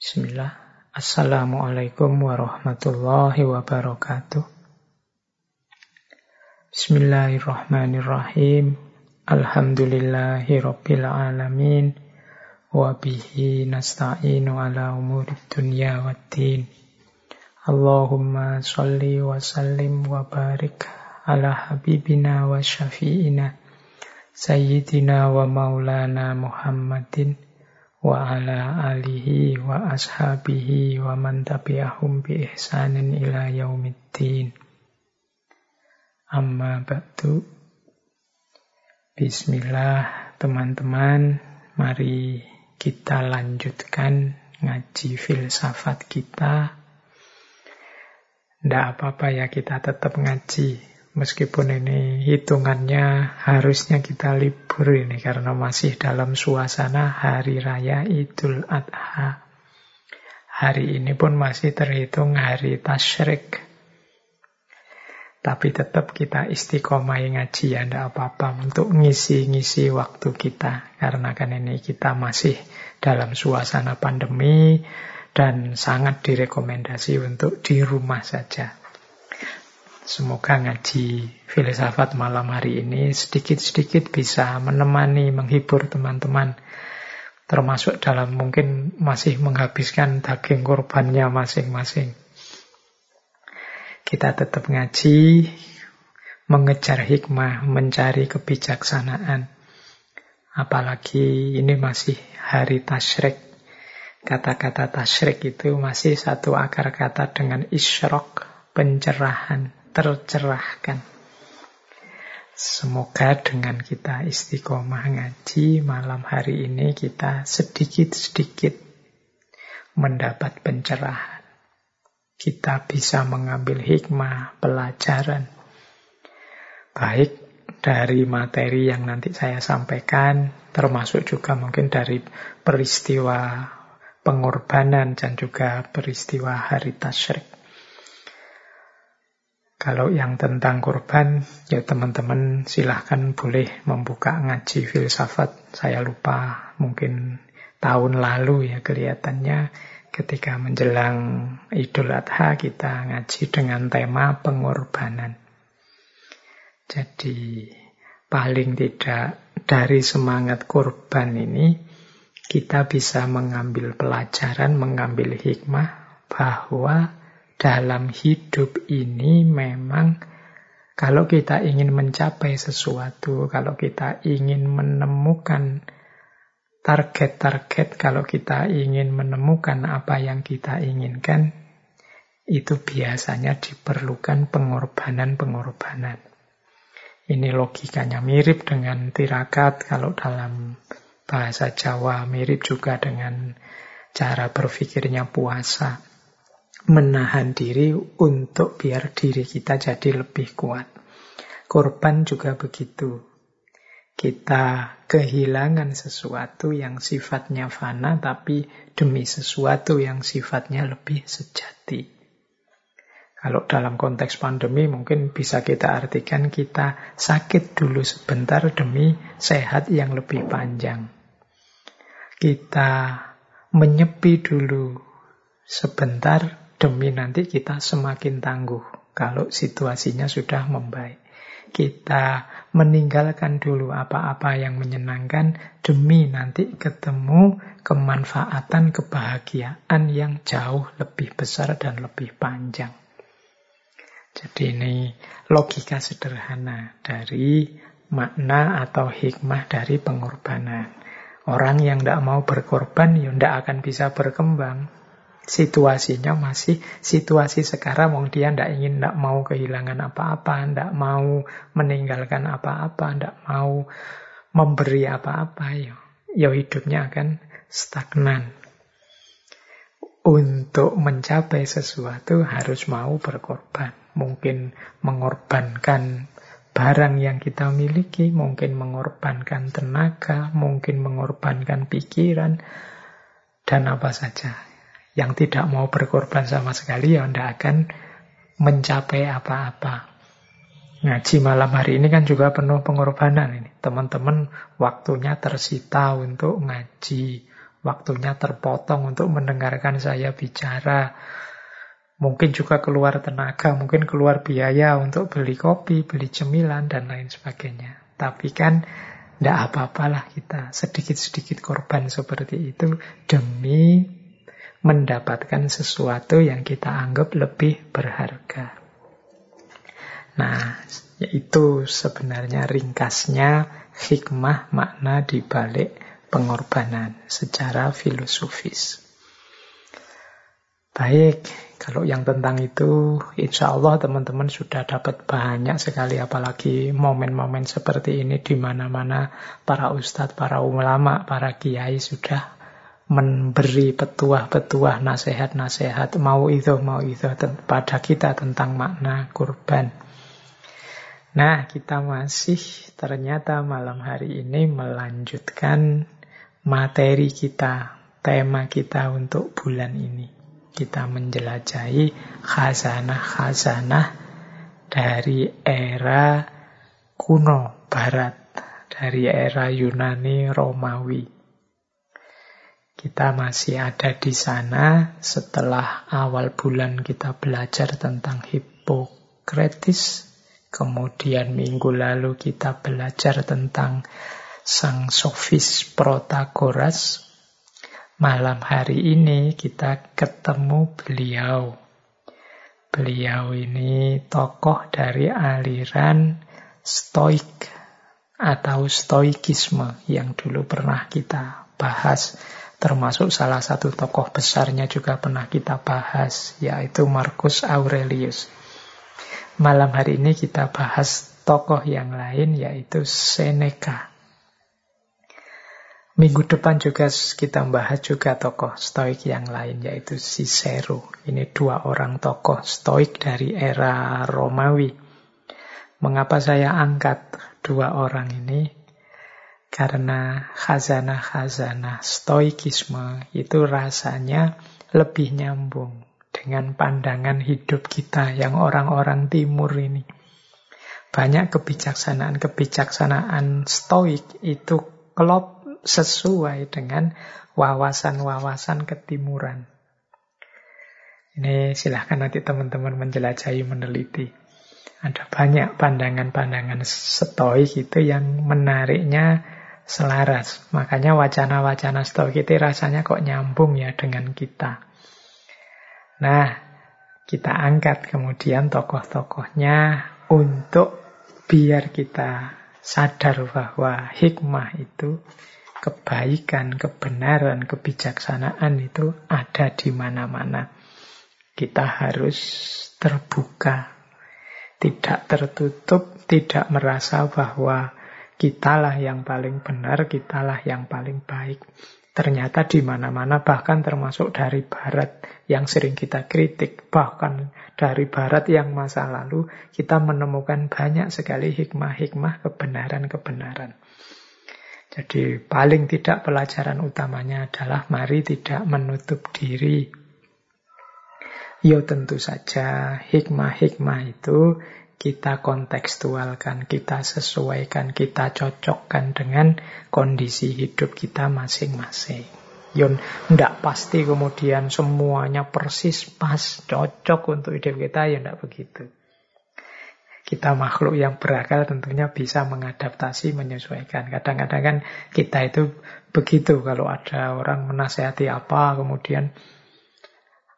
Bismillah. Assalamualaikum warahmatullahi wabarakatuh. Bismillahirrahmanirrahim. Alhamdulillahi rabbil alamin. Wabihi nasta'inu ala umuri dunya waddin. Allahumma salli wa sallim wa barik ala habibina wa syafi'ina. Sayyidina wa maulana Muhammadin wa ala alihi wa ashabihi wa man tabi'ahum bi ihsanin ila yaumiddin. Amma ba'du. Bismillah teman-teman, mari kita lanjutkan ngaji filsafat kita. Tidak apa-apa ya kita tetap ngaji. Meskipun ini hitungannya harusnya kita libur ini karena masih dalam suasana Hari Raya Idul Adha. Hari ini pun masih terhitung hari tasyrik. Tapi tetap kita istiqomah ngaji ya, tidak apa-apa untuk ngisi-ngisi waktu kita. Karena kan ini kita masih dalam suasana pandemi dan sangat direkomendasi untuk di rumah saja. Semoga ngaji filsafat malam hari ini sedikit-sedikit bisa menemani, menghibur teman-teman. Termasuk dalam mungkin masih menghabiskan daging korbannya masing-masing. Kita tetap ngaji, mengejar hikmah, mencari kebijaksanaan. Apalagi ini masih hari tasyrik. Kata-kata tasyrik itu masih satu akar kata dengan isyrok, pencerahan tercerahkan. Semoga dengan kita istiqomah ngaji malam hari ini kita sedikit-sedikit mendapat pencerahan. Kita bisa mengambil hikmah, pelajaran. Baik dari materi yang nanti saya sampaikan, termasuk juga mungkin dari peristiwa pengorbanan dan juga peristiwa hari tasyrik. Kalau yang tentang korban, ya teman-teman silahkan boleh membuka ngaji filsafat. Saya lupa, mungkin tahun lalu ya kelihatannya ketika menjelang Idul Adha kita ngaji dengan tema pengorbanan. Jadi paling tidak dari semangat korban ini kita bisa mengambil pelajaran, mengambil hikmah bahwa dalam hidup ini memang kalau kita ingin mencapai sesuatu, kalau kita ingin menemukan target-target, kalau kita ingin menemukan apa yang kita inginkan, itu biasanya diperlukan pengorbanan-pengorbanan. Ini logikanya mirip dengan tirakat kalau dalam bahasa Jawa, mirip juga dengan cara berpikirnya puasa menahan diri untuk biar diri kita jadi lebih kuat. Korban juga begitu. Kita kehilangan sesuatu yang sifatnya fana, tapi demi sesuatu yang sifatnya lebih sejati. Kalau dalam konteks pandemi mungkin bisa kita artikan kita sakit dulu sebentar demi sehat yang lebih panjang. Kita menyepi dulu sebentar demi nanti kita semakin tangguh kalau situasinya sudah membaik. Kita meninggalkan dulu apa-apa yang menyenangkan demi nanti ketemu kemanfaatan kebahagiaan yang jauh lebih besar dan lebih panjang. Jadi ini logika sederhana dari makna atau hikmah dari pengorbanan. Orang yang tidak mau berkorban ya tidak akan bisa berkembang situasinya masih situasi sekarang wong dia ndak ingin ndak mau kehilangan apa-apa ndak mau meninggalkan apa-apa ndak mau memberi apa-apa ya ya hidupnya akan stagnan. Untuk mencapai sesuatu harus mau berkorban. Mungkin mengorbankan barang yang kita miliki mungkin mengorbankan tenaga mungkin mengorbankan pikiran dan apa saja yang tidak mau berkorban sama sekali ya tidak akan mencapai apa-apa. Ngaji malam hari ini kan juga penuh pengorbanan ini. Teman-teman waktunya tersita untuk ngaji, waktunya terpotong untuk mendengarkan saya bicara. Mungkin juga keluar tenaga, mungkin keluar biaya untuk beli kopi, beli cemilan, dan lain sebagainya. Tapi kan tidak apa-apalah kita sedikit-sedikit korban seperti itu demi mendapatkan sesuatu yang kita anggap lebih berharga. Nah, yaitu sebenarnya ringkasnya hikmah makna di balik pengorbanan secara filosofis. Baik, kalau yang tentang itu, insya Allah teman-teman sudah dapat banyak sekali, apalagi momen-momen seperti ini di mana-mana para ustadz, para ulama, para kiai sudah memberi petuah-petuah, nasihat-nasihat, mau itu, mau itu pada kita tentang makna kurban. Nah, kita masih ternyata malam hari ini melanjutkan materi kita, tema kita untuk bulan ini kita menjelajahi khazanah-khazanah dari era kuno barat, dari era Yunani Romawi. Kita masih ada di sana setelah awal bulan kita belajar tentang Hippocrates, kemudian minggu lalu kita belajar tentang sang sofis Protagoras, Malam hari ini kita ketemu beliau. Beliau ini tokoh dari aliran stoik atau stoikisme yang dulu pernah kita bahas. Termasuk salah satu tokoh besarnya juga pernah kita bahas, yaitu Marcus Aurelius. Malam hari ini kita bahas tokoh yang lain, yaitu Seneca. Minggu depan juga kita bahas juga tokoh stoik yang lain yaitu Cicero. Ini dua orang tokoh stoik dari era Romawi. Mengapa saya angkat dua orang ini? Karena khazanah-khazanah stoikisme itu rasanya lebih nyambung dengan pandangan hidup kita yang orang-orang timur ini. Banyak kebijaksanaan-kebijaksanaan stoik itu klop sesuai dengan wawasan-wawasan ketimuran. Ini silahkan nanti teman-teman menjelajahi, meneliti. Ada banyak pandangan-pandangan stoik itu yang menariknya selaras. Makanya wacana-wacana stoik itu rasanya kok nyambung ya dengan kita. Nah, kita angkat kemudian tokoh-tokohnya untuk biar kita sadar bahwa hikmah itu kebaikan, kebenaran, kebijaksanaan itu ada di mana-mana. Kita harus terbuka, tidak tertutup, tidak merasa bahwa kitalah yang paling benar, kitalah yang paling baik. Ternyata di mana-mana bahkan termasuk dari barat yang sering kita kritik, bahkan dari barat yang masa lalu kita menemukan banyak sekali hikmah-hikmah kebenaran-kebenaran. Jadi paling tidak pelajaran utamanya adalah mari tidak menutup diri. Ya tentu saja hikmah-hikmah itu kita kontekstualkan, kita sesuaikan, kita cocokkan dengan kondisi hidup kita masing-masing. Yon ndak pasti kemudian semuanya persis pas cocok untuk hidup kita ya ndak begitu. Kita makhluk yang berakal tentunya bisa mengadaptasi, menyesuaikan. Kadang-kadang kan kita itu begitu kalau ada orang menasehati apa, kemudian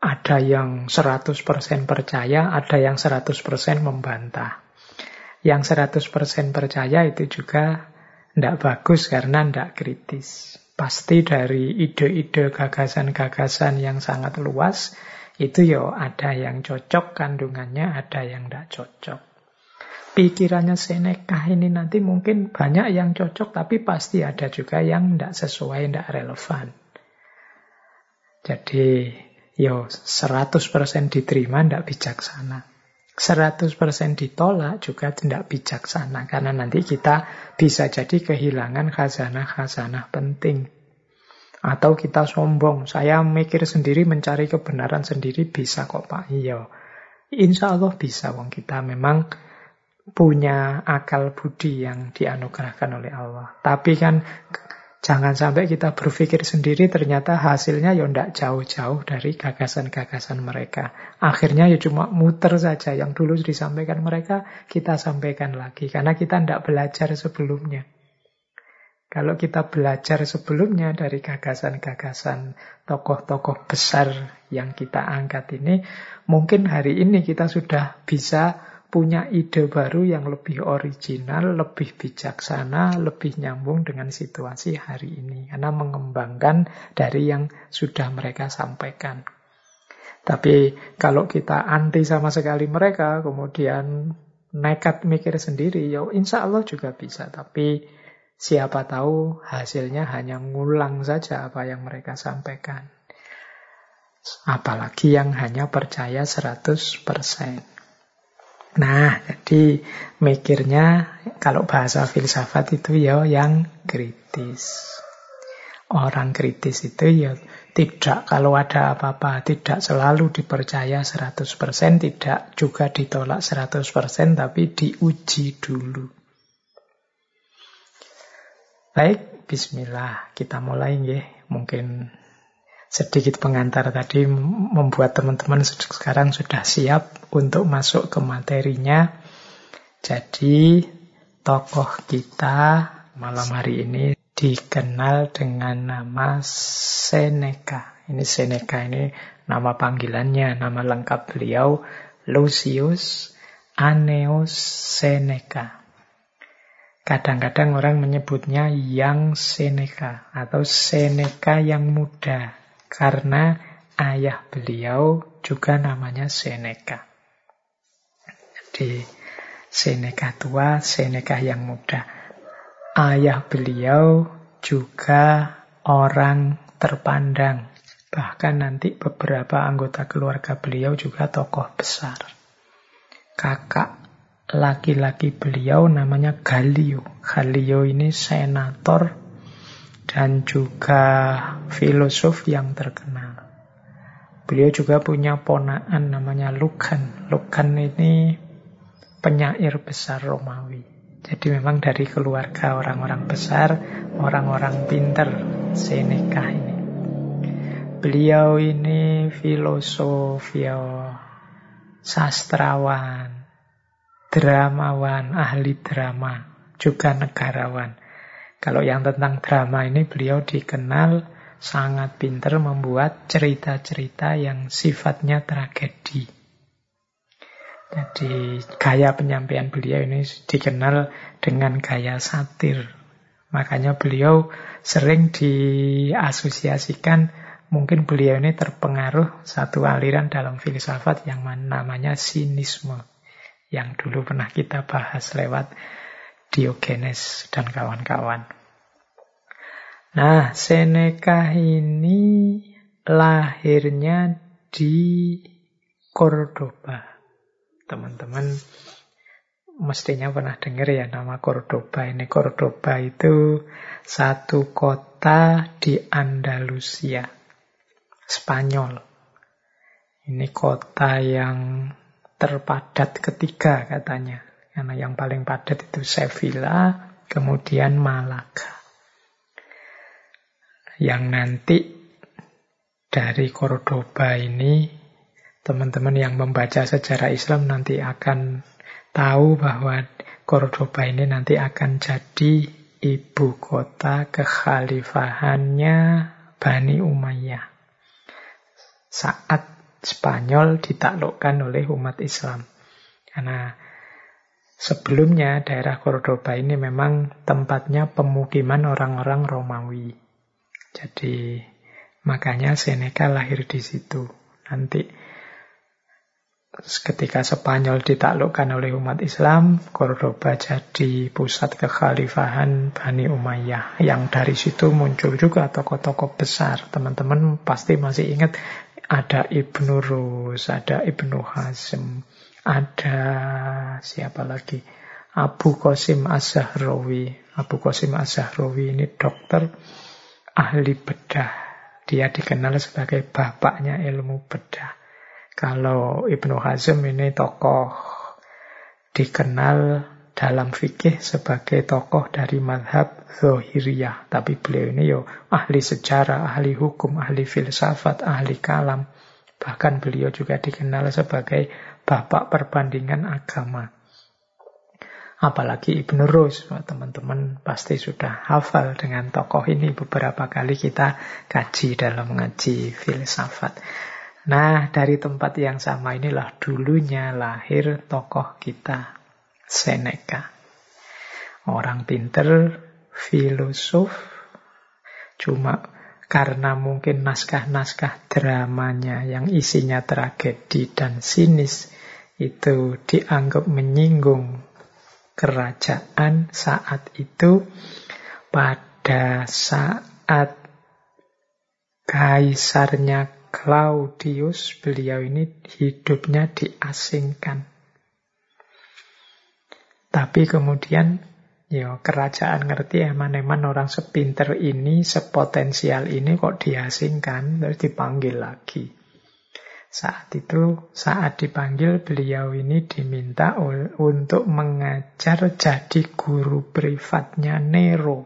ada yang 100% percaya, ada yang 100% membantah. Yang 100% percaya itu juga tidak bagus karena tidak kritis. Pasti dari ide-ide gagasan-gagasan yang sangat luas, itu ya ada yang cocok kandungannya, ada yang tidak cocok pikirannya Seneca ini nanti mungkin banyak yang cocok, tapi pasti ada juga yang tidak sesuai, tidak relevan. Jadi, yo 100% diterima tidak bijaksana. 100% ditolak juga tidak bijaksana. Karena nanti kita bisa jadi kehilangan khazanah-khazanah penting. Atau kita sombong, saya mikir sendiri, mencari kebenaran sendiri, bisa kok Pak. Iya, insya Allah bisa. Wong kita memang punya akal budi yang dianugerahkan oleh Allah. Tapi kan Jangan sampai kita berpikir sendiri ternyata hasilnya ya tidak jauh-jauh dari gagasan-gagasan mereka. Akhirnya ya cuma muter saja yang dulu disampaikan mereka kita sampaikan lagi karena kita tidak belajar sebelumnya. Kalau kita belajar sebelumnya dari gagasan-gagasan tokoh-tokoh besar yang kita angkat ini, mungkin hari ini kita sudah bisa punya ide baru yang lebih original, lebih bijaksana, lebih nyambung dengan situasi hari ini. Karena mengembangkan dari yang sudah mereka sampaikan. Tapi kalau kita anti sama sekali mereka, kemudian nekat mikir sendiri, ya insya Allah juga bisa. Tapi siapa tahu hasilnya hanya ngulang saja apa yang mereka sampaikan. Apalagi yang hanya percaya 100%. Nah, jadi mikirnya kalau bahasa filsafat itu ya yang kritis. Orang kritis itu ya tidak kalau ada apa-apa tidak selalu dipercaya 100%, tidak juga ditolak 100%, tapi diuji dulu. Baik, bismillah. Kita mulai ya. Mungkin sedikit pengantar tadi membuat teman-teman sekarang sudah siap untuk masuk ke materinya. Jadi tokoh kita malam hari ini dikenal dengan nama Seneca. Ini Seneca ini nama panggilannya, nama lengkap beliau Lucius Anneus Seneca. Kadang-kadang orang menyebutnya yang Seneca atau Seneca yang muda karena ayah beliau juga namanya Seneca. Jadi Seneca tua, Seneca yang muda. Ayah beliau juga orang terpandang. Bahkan nanti beberapa anggota keluarga beliau juga tokoh besar. Kakak laki-laki beliau namanya Galio. Galio ini senator dan juga filosof yang terkenal. Beliau juga punya ponaan namanya Lucan. Lucan ini penyair besar Romawi. Jadi memang dari keluarga orang-orang besar, orang-orang pinter, Seneca ini. Beliau ini filosof, ya, sastrawan, dramawan, ahli drama, juga negarawan. Kalau yang tentang drama ini beliau dikenal sangat pinter membuat cerita-cerita yang sifatnya tragedi. Jadi gaya penyampaian beliau ini dikenal dengan gaya satir. Makanya beliau sering diasosiasikan mungkin beliau ini terpengaruh satu aliran dalam filsafat yang namanya sinisme. Yang dulu pernah kita bahas lewat Diogenes dan kawan-kawan. Nah, Seneca ini lahirnya di Cordoba. Teman-teman mestinya pernah dengar ya nama Cordoba ini. Cordoba itu satu kota di Andalusia, Spanyol. Ini kota yang terpadat ketiga katanya. Karena yang paling padat itu Sevilla, kemudian Malaga. Yang nanti dari Cordoba ini, teman-teman yang membaca sejarah Islam nanti akan tahu bahwa Cordoba ini nanti akan jadi ibu kota kekhalifahannya Bani Umayyah. Saat Spanyol ditaklukkan oleh umat Islam. Karena Sebelumnya daerah Cordoba ini memang tempatnya pemukiman orang-orang Romawi. Jadi makanya Seneca lahir di situ. Nanti ketika Spanyol ditaklukkan oleh umat Islam, Cordoba jadi pusat kekhalifahan Bani Umayyah. Yang dari situ muncul juga tokoh-tokoh besar. Teman-teman pasti masih ingat ada Ibnu Rus, ada Ibnu Hazm, ada siapa lagi? Abu Qasim Az-Zahrawi. Abu Qasim Az-Zahrawi ini dokter ahli bedah. Dia dikenal sebagai bapaknya ilmu bedah. Kalau Ibnu Hazm ini tokoh dikenal dalam fikih sebagai tokoh dari madhab Zohiriyah. Tapi beliau ini yo ahli sejarah, ahli hukum, ahli filsafat, ahli kalam. Bahkan beliau juga dikenal sebagai bapak perbandingan agama. Apalagi Ibn Rus, teman-teman pasti sudah hafal dengan tokoh ini beberapa kali kita kaji dalam ngaji filsafat. Nah, dari tempat yang sama inilah dulunya lahir tokoh kita, Seneca. Orang pinter, filosof, cuma karena mungkin naskah-naskah dramanya yang isinya tragedi dan sinis itu dianggap menyinggung kerajaan saat itu pada saat kaisarnya Claudius beliau ini hidupnya diasingkan. Tapi kemudian ya kerajaan ngerti eman-eman orang sepinter ini, sepotensial ini kok diasingkan, terus dipanggil lagi. Saat itu, saat dipanggil, beliau ini diminta untuk mengajar jadi guru privatnya Nero.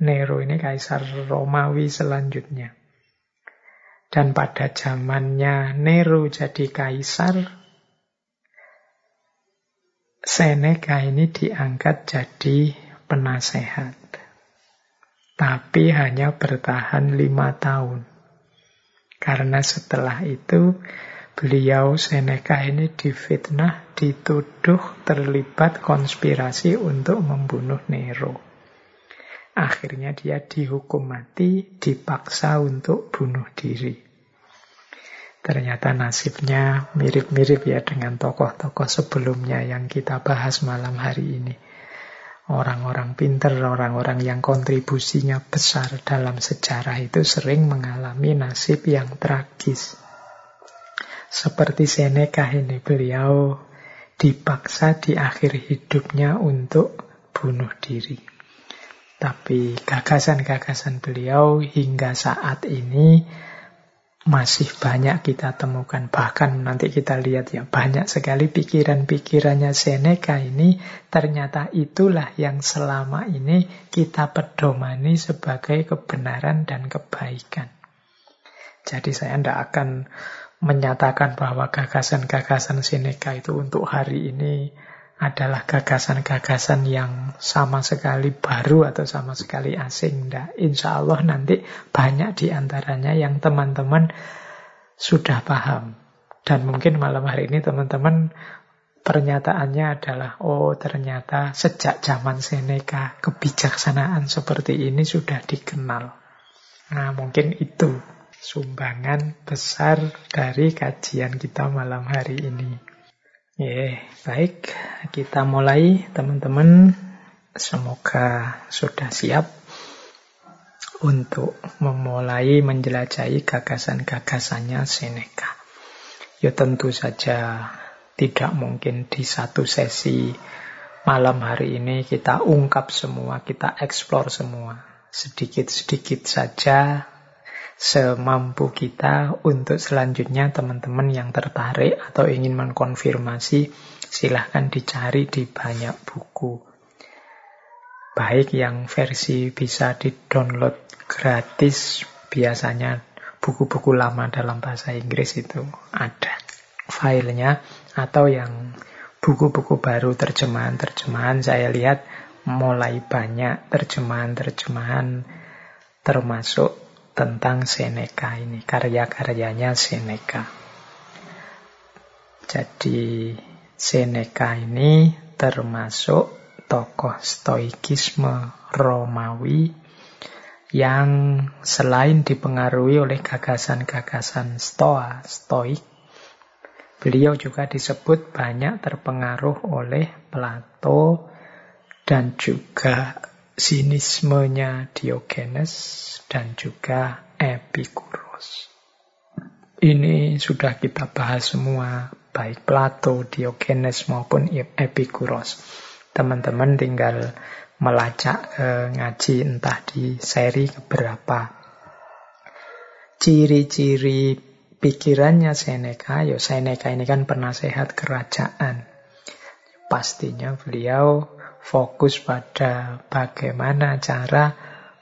Nero ini kaisar Romawi selanjutnya. Dan pada zamannya Nero jadi kaisar, Seneca ini diangkat jadi penasehat. Tapi hanya bertahan lima tahun. Karena setelah itu beliau Seneca ini difitnah, dituduh terlibat konspirasi untuk membunuh Nero. Akhirnya dia dihukum mati, dipaksa untuk bunuh diri. Ternyata nasibnya mirip-mirip ya dengan tokoh-tokoh sebelumnya yang kita bahas malam hari ini. Orang-orang pinter, orang-orang yang kontribusinya besar dalam sejarah itu sering mengalami nasib yang tragis. Seperti Seneca ini, beliau dipaksa di akhir hidupnya untuk bunuh diri. Tapi gagasan-gagasan beliau hingga saat ini masih banyak kita temukan. Bahkan nanti kita lihat ya, banyak sekali pikiran-pikirannya Seneca ini ternyata itulah yang selama ini kita pedomani sebagai kebenaran dan kebaikan. Jadi saya tidak akan menyatakan bahwa gagasan-gagasan Seneca itu untuk hari ini adalah gagasan-gagasan yang sama sekali baru atau sama sekali asing. Nah, insya Allah nanti banyak di antaranya yang teman-teman sudah paham. Dan mungkin malam hari ini teman-teman pernyataannya adalah, oh ternyata sejak zaman Seneca kebijaksanaan seperti ini sudah dikenal. Nah mungkin itu sumbangan besar dari kajian kita malam hari ini. Ya, baik. Kita mulai, teman-teman. Semoga sudah siap untuk memulai menjelajahi gagasan-gagasannya Seneca. Ya tentu saja tidak mungkin di satu sesi malam hari ini kita ungkap semua, kita eksplor semua. Sedikit-sedikit saja semampu kita untuk selanjutnya teman-teman yang tertarik atau ingin mengkonfirmasi silahkan dicari di banyak buku. Baik yang versi bisa di-download gratis, biasanya buku-buku lama dalam bahasa Inggris itu ada filenya, atau yang buku-buku baru terjemahan-terjemahan saya lihat mulai banyak terjemahan-terjemahan termasuk tentang Seneca ini, karya-karyanya Seneca. Jadi Seneca ini termasuk tokoh stoikisme Romawi yang selain dipengaruhi oleh gagasan-gagasan Stoa, Stoik, beliau juga disebut banyak terpengaruh oleh Plato dan juga sinismenya Diogenes dan juga Epikuros. Ini sudah kita bahas semua, baik Plato, Diogenes maupun Epikuros. Teman-teman tinggal melacak eh, ngaji entah di seri keberapa. Ciri-ciri pikirannya Seneca, ya Seneca ini kan penasehat kerajaan. pastinya beliau fokus pada bagaimana cara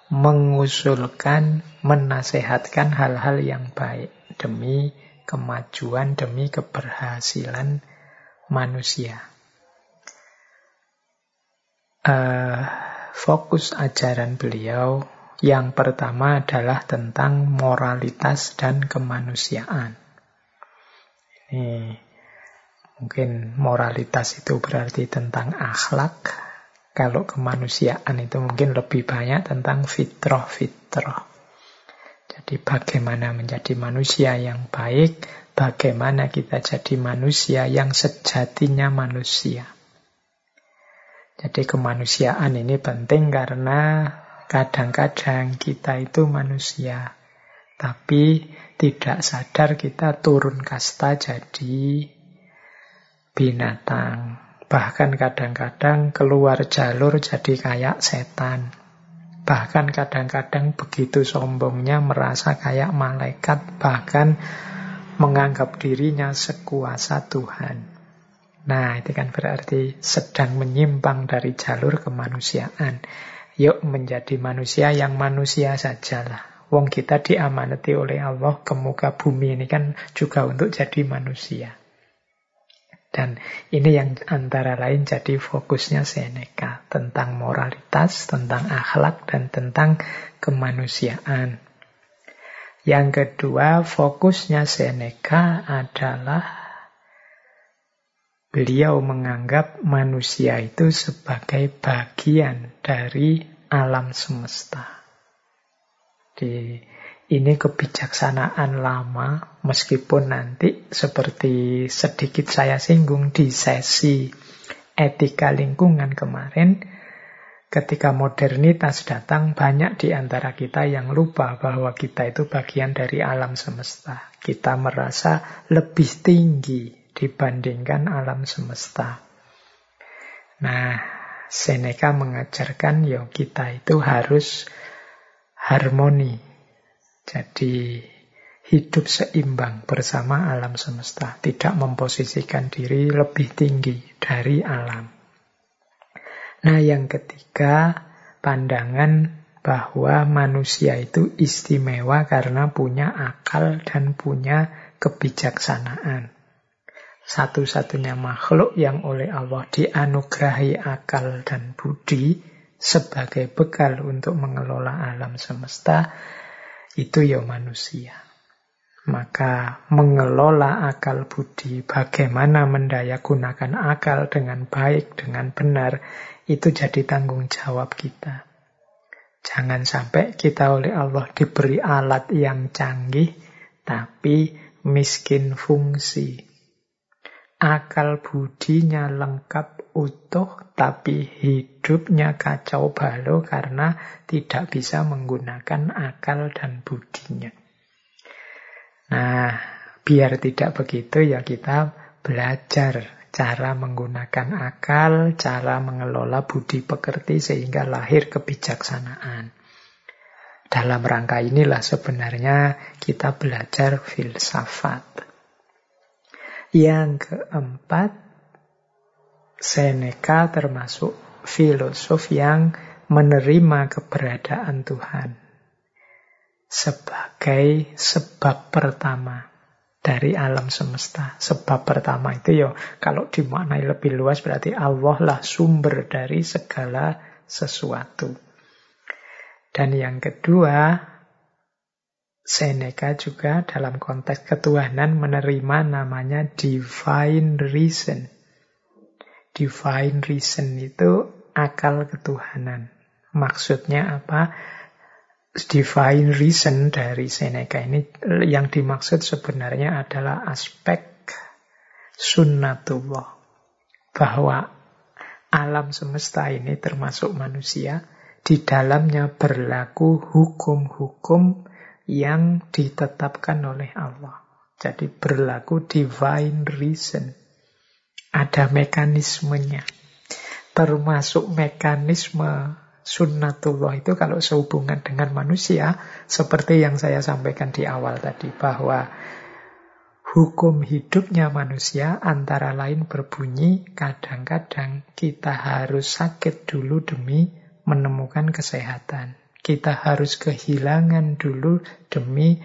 mengusulkan, menasehatkan hal-hal yang baik demi kemajuan, demi keberhasilan manusia. Uh, fokus ajaran beliau yang pertama adalah tentang moralitas dan kemanusiaan. Ini mungkin moralitas itu berarti tentang akhlak. Kalau kemanusiaan itu mungkin lebih banyak tentang fitrah-fitrah. Jadi bagaimana menjadi manusia yang baik, bagaimana kita jadi manusia yang sejatinya manusia. Jadi kemanusiaan ini penting karena kadang-kadang kita itu manusia, tapi tidak sadar kita turun kasta jadi binatang. Bahkan kadang-kadang keluar jalur jadi kayak setan. Bahkan kadang-kadang begitu sombongnya merasa kayak malaikat, bahkan menganggap dirinya sekuasa Tuhan. Nah, itu kan berarti sedang menyimpang dari jalur kemanusiaan. Yuk menjadi manusia yang manusia sajalah. Wong kita diamanati oleh Allah ke muka bumi ini kan juga untuk jadi manusia. Dan ini yang antara lain jadi fokusnya Seneca tentang moralitas, tentang akhlak, dan tentang kemanusiaan. Yang kedua, fokusnya Seneca adalah Beliau menganggap manusia itu sebagai bagian dari alam semesta. Di, ini kebijaksanaan lama, meskipun nanti seperti sedikit saya singgung di sesi etika lingkungan kemarin, ketika modernitas datang, banyak di antara kita yang lupa bahwa kita itu bagian dari alam semesta. Kita merasa lebih tinggi dibandingkan alam semesta. Nah, Seneca mengajarkan ya kita itu harus harmoni. Jadi hidup seimbang bersama alam semesta, tidak memposisikan diri lebih tinggi dari alam. Nah, yang ketiga, pandangan bahwa manusia itu istimewa karena punya akal dan punya kebijaksanaan satu-satunya makhluk yang oleh Allah dianugerahi akal dan budi sebagai bekal untuk mengelola alam semesta, itu ya manusia. Maka mengelola akal budi, bagaimana mendaya gunakan akal dengan baik, dengan benar, itu jadi tanggung jawab kita. Jangan sampai kita oleh Allah diberi alat yang canggih, tapi miskin fungsi, akal budinya lengkap utuh, tapi hidupnya kacau balau karena tidak bisa menggunakan akal dan budinya. Nah, biar tidak begitu ya kita belajar cara menggunakan akal, cara mengelola budi pekerti sehingga lahir kebijaksanaan. Dalam rangka inilah sebenarnya kita belajar filsafat. Yang keempat, Seneca termasuk filosof yang menerima keberadaan Tuhan sebagai sebab pertama dari alam semesta. Sebab pertama itu ya kalau dimaknai lebih luas berarti Allah lah sumber dari segala sesuatu. Dan yang kedua, Seneca juga dalam konteks ketuhanan menerima namanya divine reason. Divine reason itu akal ketuhanan. Maksudnya apa? Divine reason dari Seneca ini yang dimaksud sebenarnya adalah aspek sunnatullah. Bahwa alam semesta ini termasuk manusia, di dalamnya berlaku hukum-hukum yang ditetapkan oleh Allah. Jadi berlaku divine reason. Ada mekanismenya. Termasuk mekanisme sunnatullah itu kalau sehubungan dengan manusia, seperti yang saya sampaikan di awal tadi, bahwa hukum hidupnya manusia antara lain berbunyi kadang-kadang kita harus sakit dulu demi menemukan kesehatan. Kita harus kehilangan dulu demi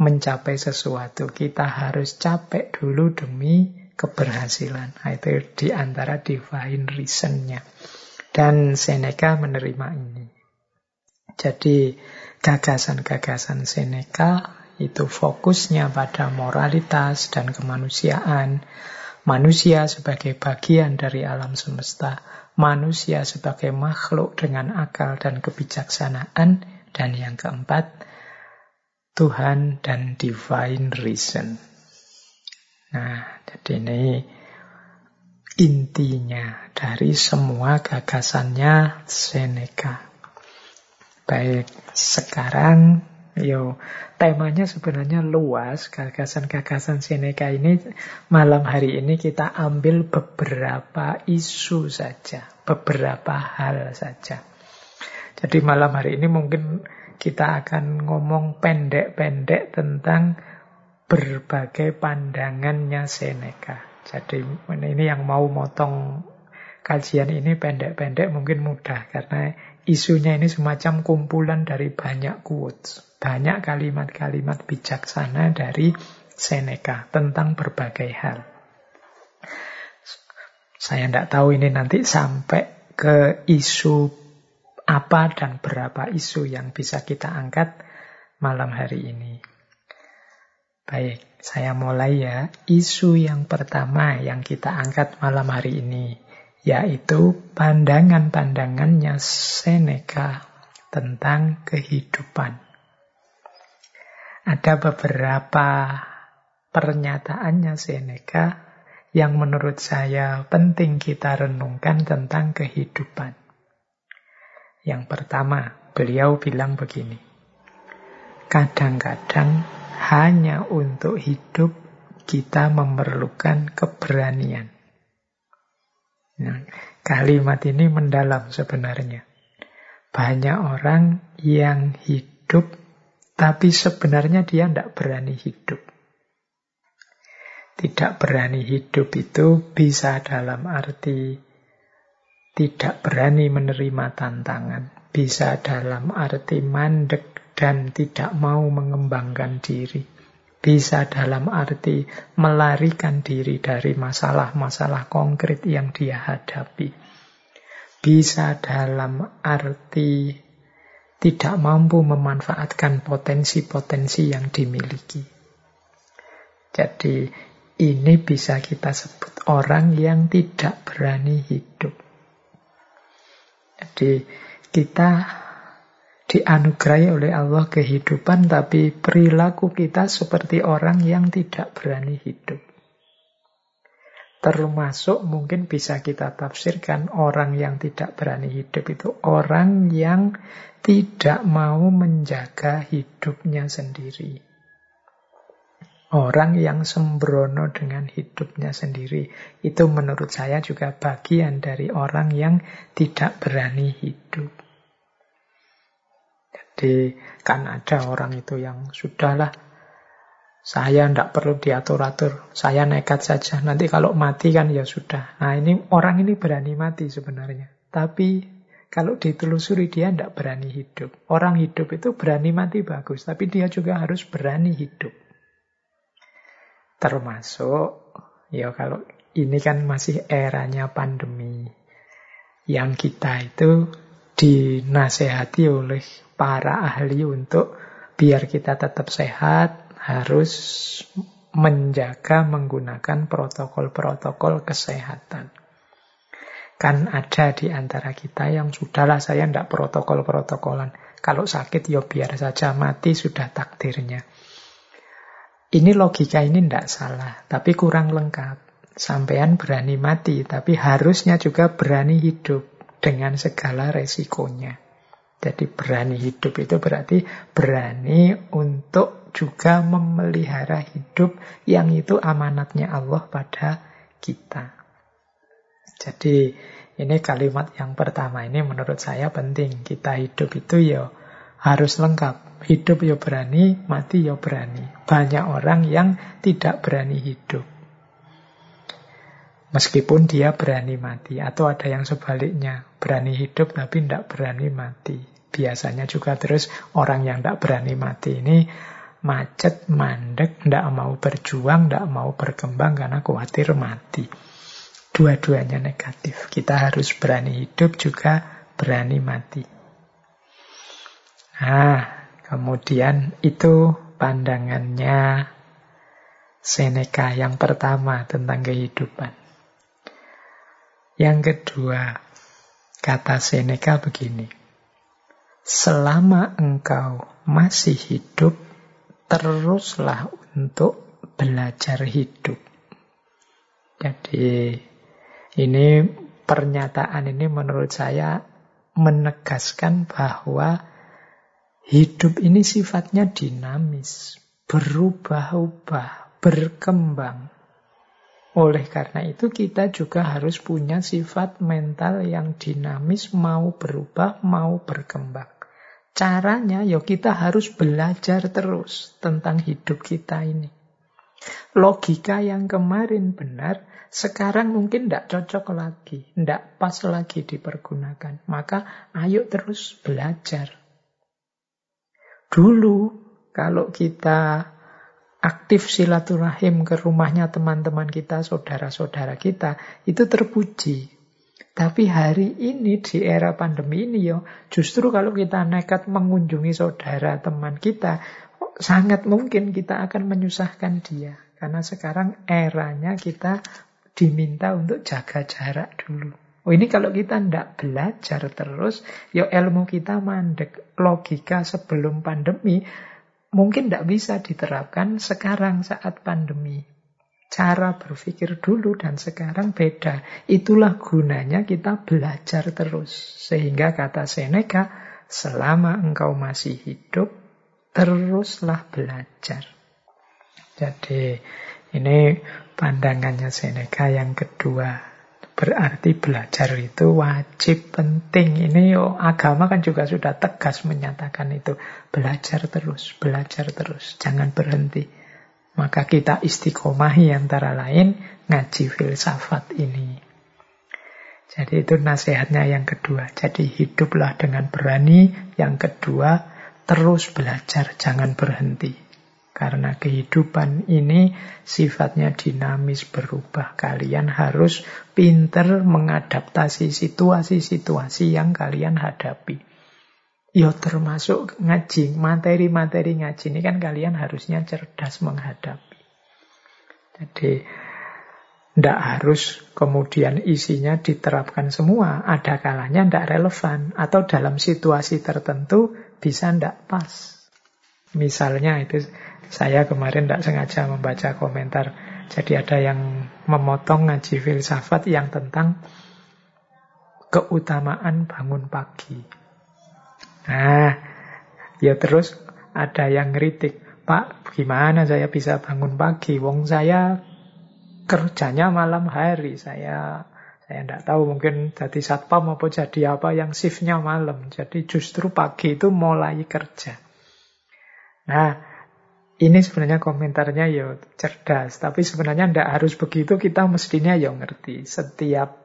mencapai sesuatu. Kita harus capek dulu demi keberhasilan. Nah, itu di antara divine reasonnya. Dan Seneca menerima ini. Jadi gagasan-gagasan Seneca itu fokusnya pada moralitas dan kemanusiaan, manusia sebagai bagian dari alam semesta, manusia sebagai makhluk dengan akal dan kebijaksanaan, dan yang keempat, Tuhan dan divine reason. Nah, jadi ini intinya dari semua gagasannya Seneca. Baik, sekarang Yo, temanya sebenarnya luas, gagasan-gagasan Seneca ini malam hari ini kita ambil beberapa isu saja, beberapa hal saja. Jadi malam hari ini mungkin kita akan ngomong pendek-pendek tentang berbagai pandangannya Seneca. Jadi ini yang mau motong kajian ini pendek-pendek mungkin mudah karena isunya ini semacam kumpulan dari banyak quotes. Banyak kalimat-kalimat bijaksana dari Seneca tentang berbagai hal. Saya tidak tahu ini nanti sampai ke isu apa dan berapa isu yang bisa kita angkat malam hari ini. Baik, saya mulai ya. Isu yang pertama yang kita angkat malam hari ini, yaitu pandangan-pandangannya Seneca tentang kehidupan. Ada beberapa pernyataannya Seneca yang menurut saya penting kita renungkan tentang kehidupan. Yang pertama, beliau bilang begini. Kadang-kadang hanya untuk hidup kita memerlukan keberanian. Nah, kalimat ini mendalam sebenarnya. Banyak orang yang hidup tapi sebenarnya dia tidak berani hidup. Tidak berani hidup itu bisa dalam arti tidak berani menerima tantangan. Bisa dalam arti mandek dan tidak mau mengembangkan diri. Bisa dalam arti melarikan diri dari masalah-masalah konkret yang dia hadapi. Bisa dalam arti tidak mampu memanfaatkan potensi-potensi yang dimiliki. Jadi ini bisa kita sebut orang yang tidak berani hidup. Jadi kita dianugerahi oleh Allah kehidupan tapi perilaku kita seperti orang yang tidak berani hidup. Termasuk mungkin bisa kita tafsirkan orang yang tidak berani hidup itu orang yang tidak mau menjaga hidupnya sendiri. Orang yang sembrono dengan hidupnya sendiri. Itu menurut saya juga bagian dari orang yang tidak berani hidup. Jadi kan ada orang itu yang sudahlah saya tidak perlu diatur-atur, saya nekat saja. Nanti kalau mati kan ya sudah. Nah ini orang ini berani mati sebenarnya. Tapi kalau ditelusuri dia tidak berani hidup. Orang hidup itu berani mati bagus, tapi dia juga harus berani hidup. Termasuk, ya kalau ini kan masih eranya pandemi. Yang kita itu dinasehati oleh para ahli untuk biar kita tetap sehat, harus menjaga menggunakan protokol-protokol kesehatan. Kan ada di antara kita yang sudahlah saya tidak protokol-protokolan. Kalau sakit ya biar saja mati sudah takdirnya. Ini logika ini tidak salah, tapi kurang lengkap. Sampean berani mati, tapi harusnya juga berani hidup dengan segala resikonya. Jadi berani hidup itu berarti berani untuk juga memelihara hidup yang itu amanatnya Allah pada kita. Jadi ini kalimat yang pertama ini menurut saya penting. Kita hidup itu ya Harus lengkap. Hidup ya berani, mati ya berani. Banyak orang yang tidak berani hidup. Meskipun dia berani mati. Atau ada yang sebaliknya. Berani hidup tapi tidak berani mati. Biasanya juga terus orang yang tidak berani mati ini macet, mandek, tidak mau berjuang, tidak mau berkembang karena khawatir mati. Dua-duanya negatif. Kita harus berani hidup juga berani mati. Nah, kemudian itu pandangannya Seneca yang pertama tentang kehidupan. Yang kedua, kata Seneca begini. Selama engkau masih hidup, teruslah untuk belajar hidup. Jadi ini pernyataan ini menurut saya menegaskan bahwa hidup ini sifatnya dinamis, berubah-ubah, berkembang. Oleh karena itu kita juga harus punya sifat mental yang dinamis, mau berubah, mau berkembang. Caranya ya kita harus belajar terus tentang hidup kita ini. Logika yang kemarin benar, sekarang mungkin tidak cocok lagi, tidak pas lagi dipergunakan. Maka ayo terus belajar. Dulu kalau kita aktif silaturahim ke rumahnya teman-teman kita, saudara-saudara kita, itu terpuji. Tapi hari ini di era pandemi ini yo, justru kalau kita nekat mengunjungi saudara teman kita, sangat mungkin kita akan menyusahkan dia. Karena sekarang eranya kita diminta untuk jaga jarak dulu. Oh ini kalau kita tidak belajar terus, yo ilmu kita mandek. Logika sebelum pandemi mungkin tidak bisa diterapkan sekarang saat pandemi. Cara berpikir dulu dan sekarang beda. Itulah gunanya kita belajar terus. Sehingga kata Seneca, selama engkau masih hidup, teruslah belajar. Jadi ini pandangannya Seneca yang kedua. Berarti belajar itu wajib penting. Ini yo agama kan juga sudah tegas menyatakan itu. Belajar terus, belajar terus, jangan berhenti. Maka kita istiqomahi antara lain ngaji filsafat ini. Jadi itu nasihatnya yang kedua. Jadi hiduplah dengan berani. Yang kedua, terus belajar, jangan berhenti. Karena kehidupan ini sifatnya dinamis berubah. Kalian harus pinter mengadaptasi situasi-situasi yang kalian hadapi. Ya termasuk ngaji, materi-materi ngaji ini kan kalian harusnya cerdas menghadapi. Jadi tidak harus kemudian isinya diterapkan semua. Ada kalanya tidak relevan. Atau dalam situasi tertentu bisa tidak pas. Misalnya itu saya kemarin tidak sengaja membaca komentar. Jadi ada yang memotong ngaji filsafat yang tentang keutamaan bangun pagi. Nah, ya terus ada yang kritik. Pak, gimana saya bisa bangun pagi? Wong saya kerjanya malam hari. Saya saya tidak tahu mungkin jadi satpam apa jadi apa yang shiftnya malam. Jadi justru pagi itu mulai kerja. Nah, ini sebenarnya komentarnya ya cerdas, tapi sebenarnya tidak harus begitu, kita mestinya ya ngerti. Setiap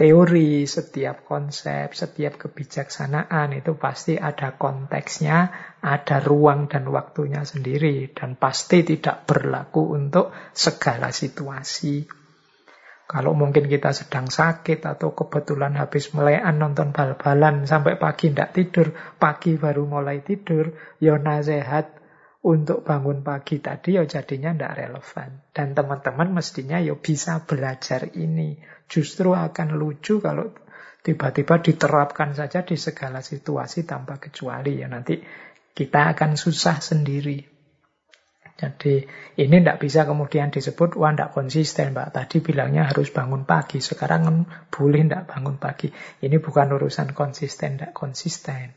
teori, setiap konsep, setiap kebijaksanaan itu pasti ada konteksnya, ada ruang dan waktunya sendiri, dan pasti tidak berlaku untuk segala situasi. Kalau mungkin kita sedang sakit atau kebetulan habis melean nonton bal-balan sampai pagi tidak tidur, pagi baru mulai tidur, ya nasehat untuk bangun pagi tadi ya jadinya tidak relevan. Dan teman-teman mestinya ya bisa belajar ini. Justru akan lucu kalau tiba-tiba diterapkan saja di segala situasi tanpa kecuali ya nanti kita akan susah sendiri. Jadi ini tidak bisa kemudian disebut wah tidak konsisten mbak. Tadi bilangnya harus bangun pagi, sekarang kan boleh tidak bangun pagi. Ini bukan urusan konsisten, tidak konsisten.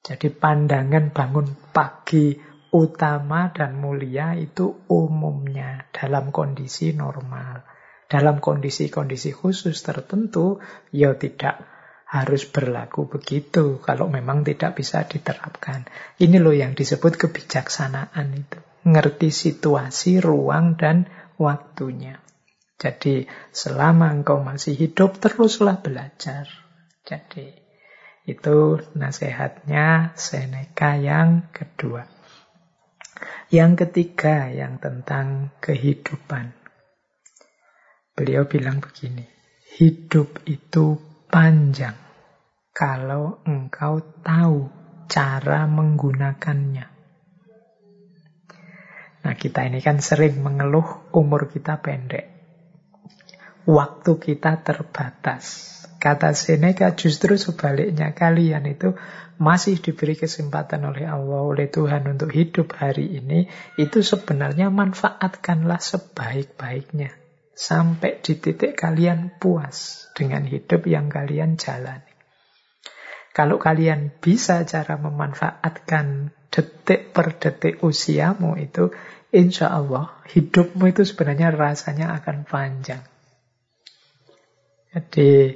Jadi pandangan bangun pagi utama dan mulia itu umumnya dalam kondisi normal. Dalam kondisi-kondisi khusus tertentu, ya tidak harus berlaku begitu kalau memang tidak bisa diterapkan. Ini loh yang disebut kebijaksanaan itu. Ngerti situasi, ruang, dan waktunya. Jadi selama engkau masih hidup, teruslah belajar. Jadi itu nasihatnya Seneca yang kedua. Yang ketiga yang tentang kehidupan. Beliau bilang begini, hidup itu panjang kalau engkau tahu cara menggunakannya. Nah, kita ini kan sering mengeluh umur kita pendek. Waktu kita terbatas. Kata Seneca justru sebaliknya kalian itu masih diberi kesempatan oleh Allah, oleh Tuhan untuk hidup hari ini. Itu sebenarnya manfaatkanlah sebaik-baiknya sampai di titik kalian puas dengan hidup yang kalian jalani. Kalau kalian bisa cara memanfaatkan detik per detik usiamu itu, insya Allah hidupmu itu sebenarnya rasanya akan panjang. Jadi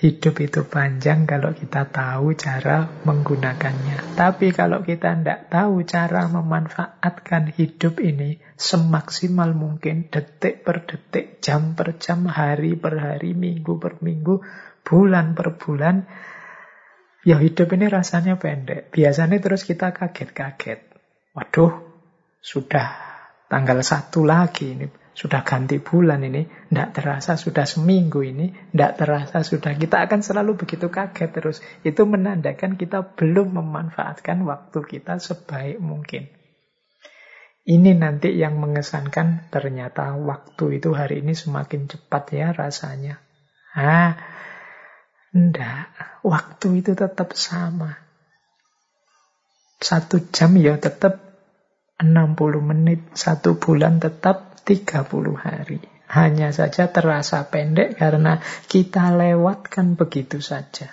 Hidup itu panjang kalau kita tahu cara menggunakannya. Tapi kalau kita tidak tahu cara memanfaatkan hidup ini semaksimal mungkin, detik per detik, jam per jam, hari per hari, minggu per minggu, bulan per bulan, ya hidup ini rasanya pendek. Biasanya terus kita kaget-kaget. Waduh, sudah tanggal satu lagi ini sudah ganti bulan ini, tidak terasa sudah seminggu ini, tidak terasa sudah. Kita akan selalu begitu kaget terus. Itu menandakan kita belum memanfaatkan waktu kita sebaik mungkin. Ini nanti yang mengesankan ternyata waktu itu hari ini semakin cepat ya rasanya. Ah, enggak. Waktu itu tetap sama. Satu jam ya tetap 60 menit. Satu bulan tetap 30 hari. Hanya saja terasa pendek karena kita lewatkan begitu saja.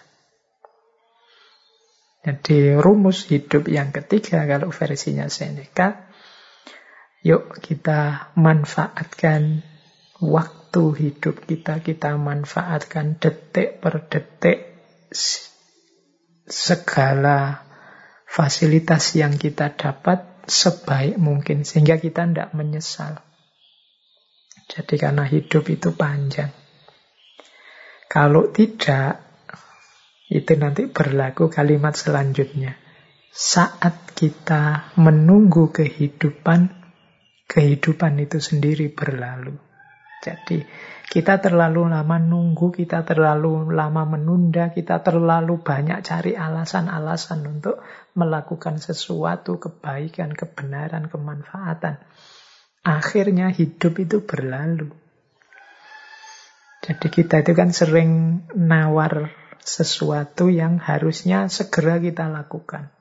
Jadi rumus hidup yang ketiga kalau versinya Seneca, yuk kita manfaatkan waktu hidup kita, kita manfaatkan detik per detik segala fasilitas yang kita dapat sebaik mungkin sehingga kita tidak menyesal. Jadi karena hidup itu panjang. Kalau tidak, itu nanti berlaku kalimat selanjutnya. Saat kita menunggu kehidupan, kehidupan itu sendiri berlalu. Jadi kita terlalu lama nunggu, kita terlalu lama menunda, kita terlalu banyak cari alasan-alasan untuk melakukan sesuatu kebaikan, kebenaran, kemanfaatan akhirnya hidup itu berlalu. Jadi kita itu kan sering nawar sesuatu yang harusnya segera kita lakukan.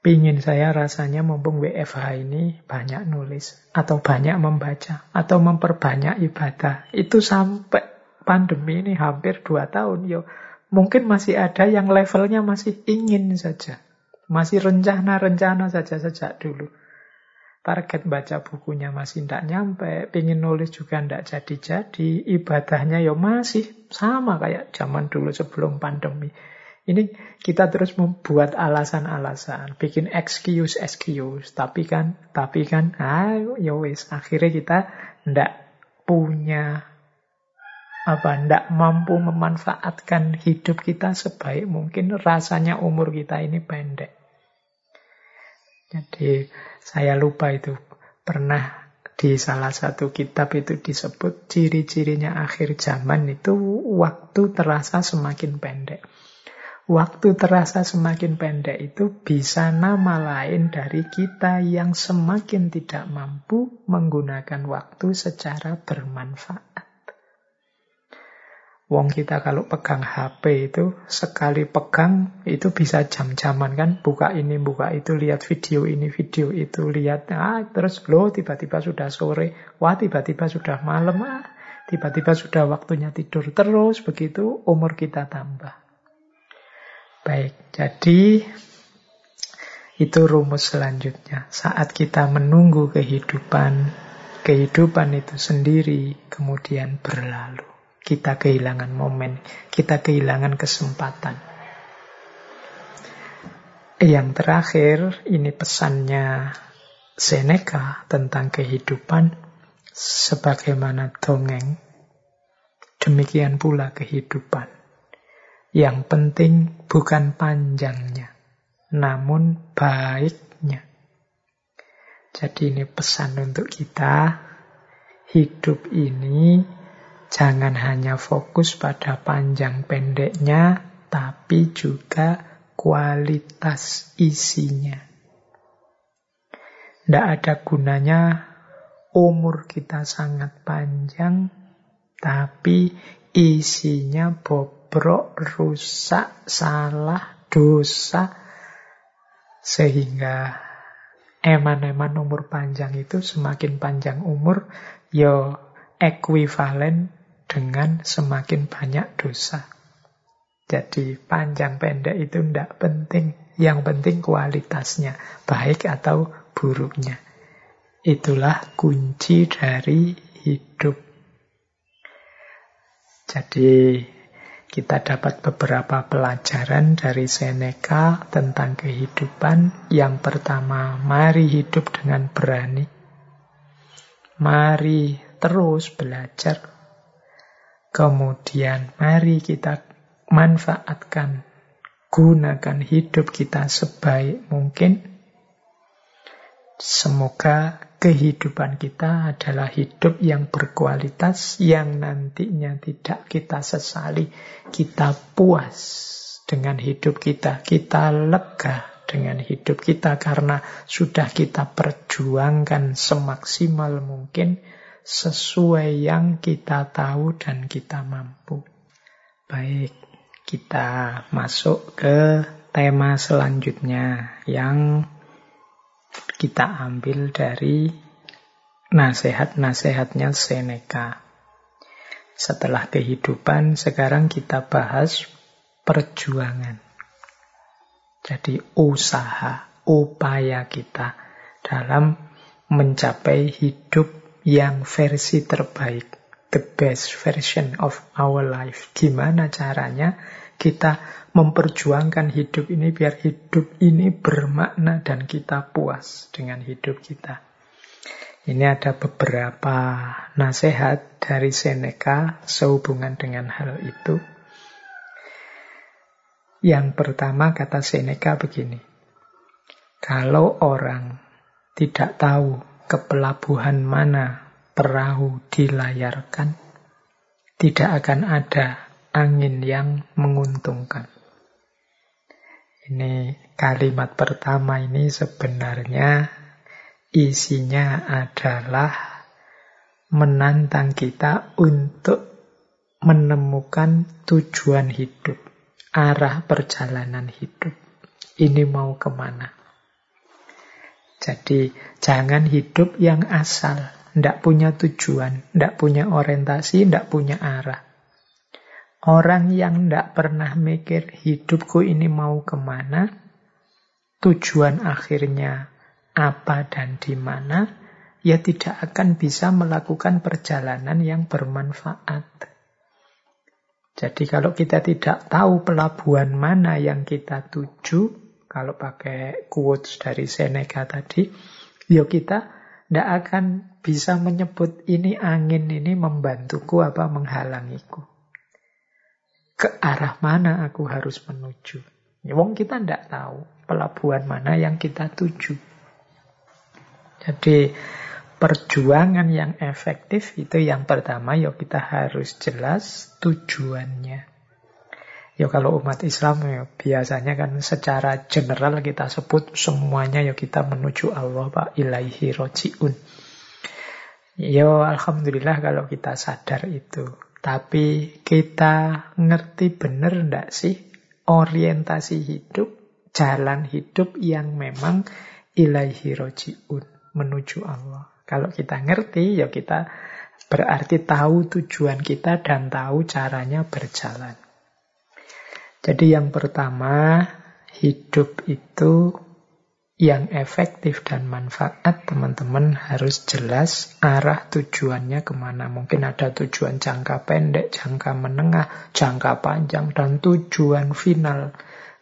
Pingin saya rasanya mumpung WFH ini banyak nulis, atau banyak membaca, atau memperbanyak ibadah. Itu sampai pandemi ini hampir dua tahun. Yo, mungkin masih ada yang levelnya masih ingin saja. Masih rencana-rencana saja sejak dulu target baca bukunya masih tidak nyampe, pengen nulis juga tidak jadi-jadi, ibadahnya ya masih sama kayak zaman dulu sebelum pandemi. Ini kita terus membuat alasan-alasan, bikin excuse-excuse, tapi kan, tapi kan, ayo ya wis, akhirnya kita tidak punya apa ndak mampu memanfaatkan hidup kita sebaik mungkin rasanya umur kita ini pendek. Jadi saya lupa itu pernah di salah satu kitab itu disebut ciri-cirinya akhir zaman itu waktu terasa semakin pendek. Waktu terasa semakin pendek itu bisa nama lain dari kita yang semakin tidak mampu menggunakan waktu secara bermanfaat. Wong kita kalau pegang HP itu sekali pegang itu bisa jam-jaman kan buka ini buka itu lihat video ini video itu lihat ah terus lo tiba-tiba sudah sore wah tiba-tiba sudah malam ah tiba-tiba sudah waktunya tidur terus begitu umur kita tambah. Baik, jadi itu rumus selanjutnya. Saat kita menunggu kehidupan, kehidupan itu sendiri kemudian berlalu. Kita kehilangan momen, kita kehilangan kesempatan. Yang terakhir, ini pesannya Seneca tentang kehidupan sebagaimana dongeng, demikian pula kehidupan. Yang penting bukan panjangnya, namun baiknya. Jadi ini pesan untuk kita, hidup ini Jangan hanya fokus pada panjang pendeknya, tapi juga kualitas isinya. Tidak ada gunanya umur kita sangat panjang, tapi isinya bobrok, rusak, salah, dosa, sehingga eman-eman umur panjang itu semakin panjang umur, yo ekuivalen dengan semakin banyak dosa. Jadi panjang pendek itu tidak penting. Yang penting kualitasnya, baik atau buruknya. Itulah kunci dari hidup. Jadi kita dapat beberapa pelajaran dari Seneca tentang kehidupan. Yang pertama, mari hidup dengan berani. Mari terus belajar Kemudian mari kita manfaatkan, gunakan hidup kita sebaik mungkin. Semoga kehidupan kita adalah hidup yang berkualitas, yang nantinya tidak kita sesali. Kita puas dengan hidup kita, kita lega dengan hidup kita karena sudah kita perjuangkan semaksimal mungkin sesuai yang kita tahu dan kita mampu. Baik, kita masuk ke tema selanjutnya yang kita ambil dari nasihat-nasihatnya Seneca. Setelah kehidupan, sekarang kita bahas perjuangan. Jadi usaha, upaya kita dalam mencapai hidup yang versi terbaik, the best version of our life. Gimana caranya kita memperjuangkan hidup ini biar hidup ini bermakna dan kita puas dengan hidup kita. Ini ada beberapa nasihat dari Seneca sehubungan dengan hal itu. Yang pertama kata Seneca begini, kalau orang tidak tahu ke pelabuhan mana perahu dilayarkan, tidak akan ada angin yang menguntungkan. Ini kalimat pertama ini sebenarnya isinya adalah menantang kita untuk menemukan tujuan hidup, arah perjalanan hidup. Ini mau ke mana? Jadi jangan hidup yang asal, tidak punya tujuan, tidak punya orientasi, tidak punya arah. Orang yang tidak pernah mikir hidupku ini mau ke mana, tujuan akhirnya apa dan di mana, ya tidak akan bisa melakukan perjalanan yang bermanfaat. Jadi kalau kita tidak tahu pelabuhan mana yang kita tuju, kalau pakai quotes dari Seneca tadi, ya kita tidak akan bisa menyebut ini angin ini membantuku apa menghalangiku. Ke arah mana aku harus menuju. Ya, wong kita tidak tahu pelabuhan mana yang kita tuju. Jadi perjuangan yang efektif itu yang pertama ya kita harus jelas tujuannya. Ya kalau umat Islam ya biasanya kan secara general kita sebut semuanya ya kita menuju Allah Pak ilaihi rojiun. Ya Alhamdulillah kalau kita sadar itu. Tapi kita ngerti benar ndak sih orientasi hidup, jalan hidup yang memang ilaihi rojiun, menuju Allah. Kalau kita ngerti ya kita berarti tahu tujuan kita dan tahu caranya berjalan. Jadi yang pertama, hidup itu yang efektif dan manfaat, teman-teman harus jelas arah tujuannya ke mana. Mungkin ada tujuan jangka pendek, jangka menengah, jangka panjang, dan tujuan final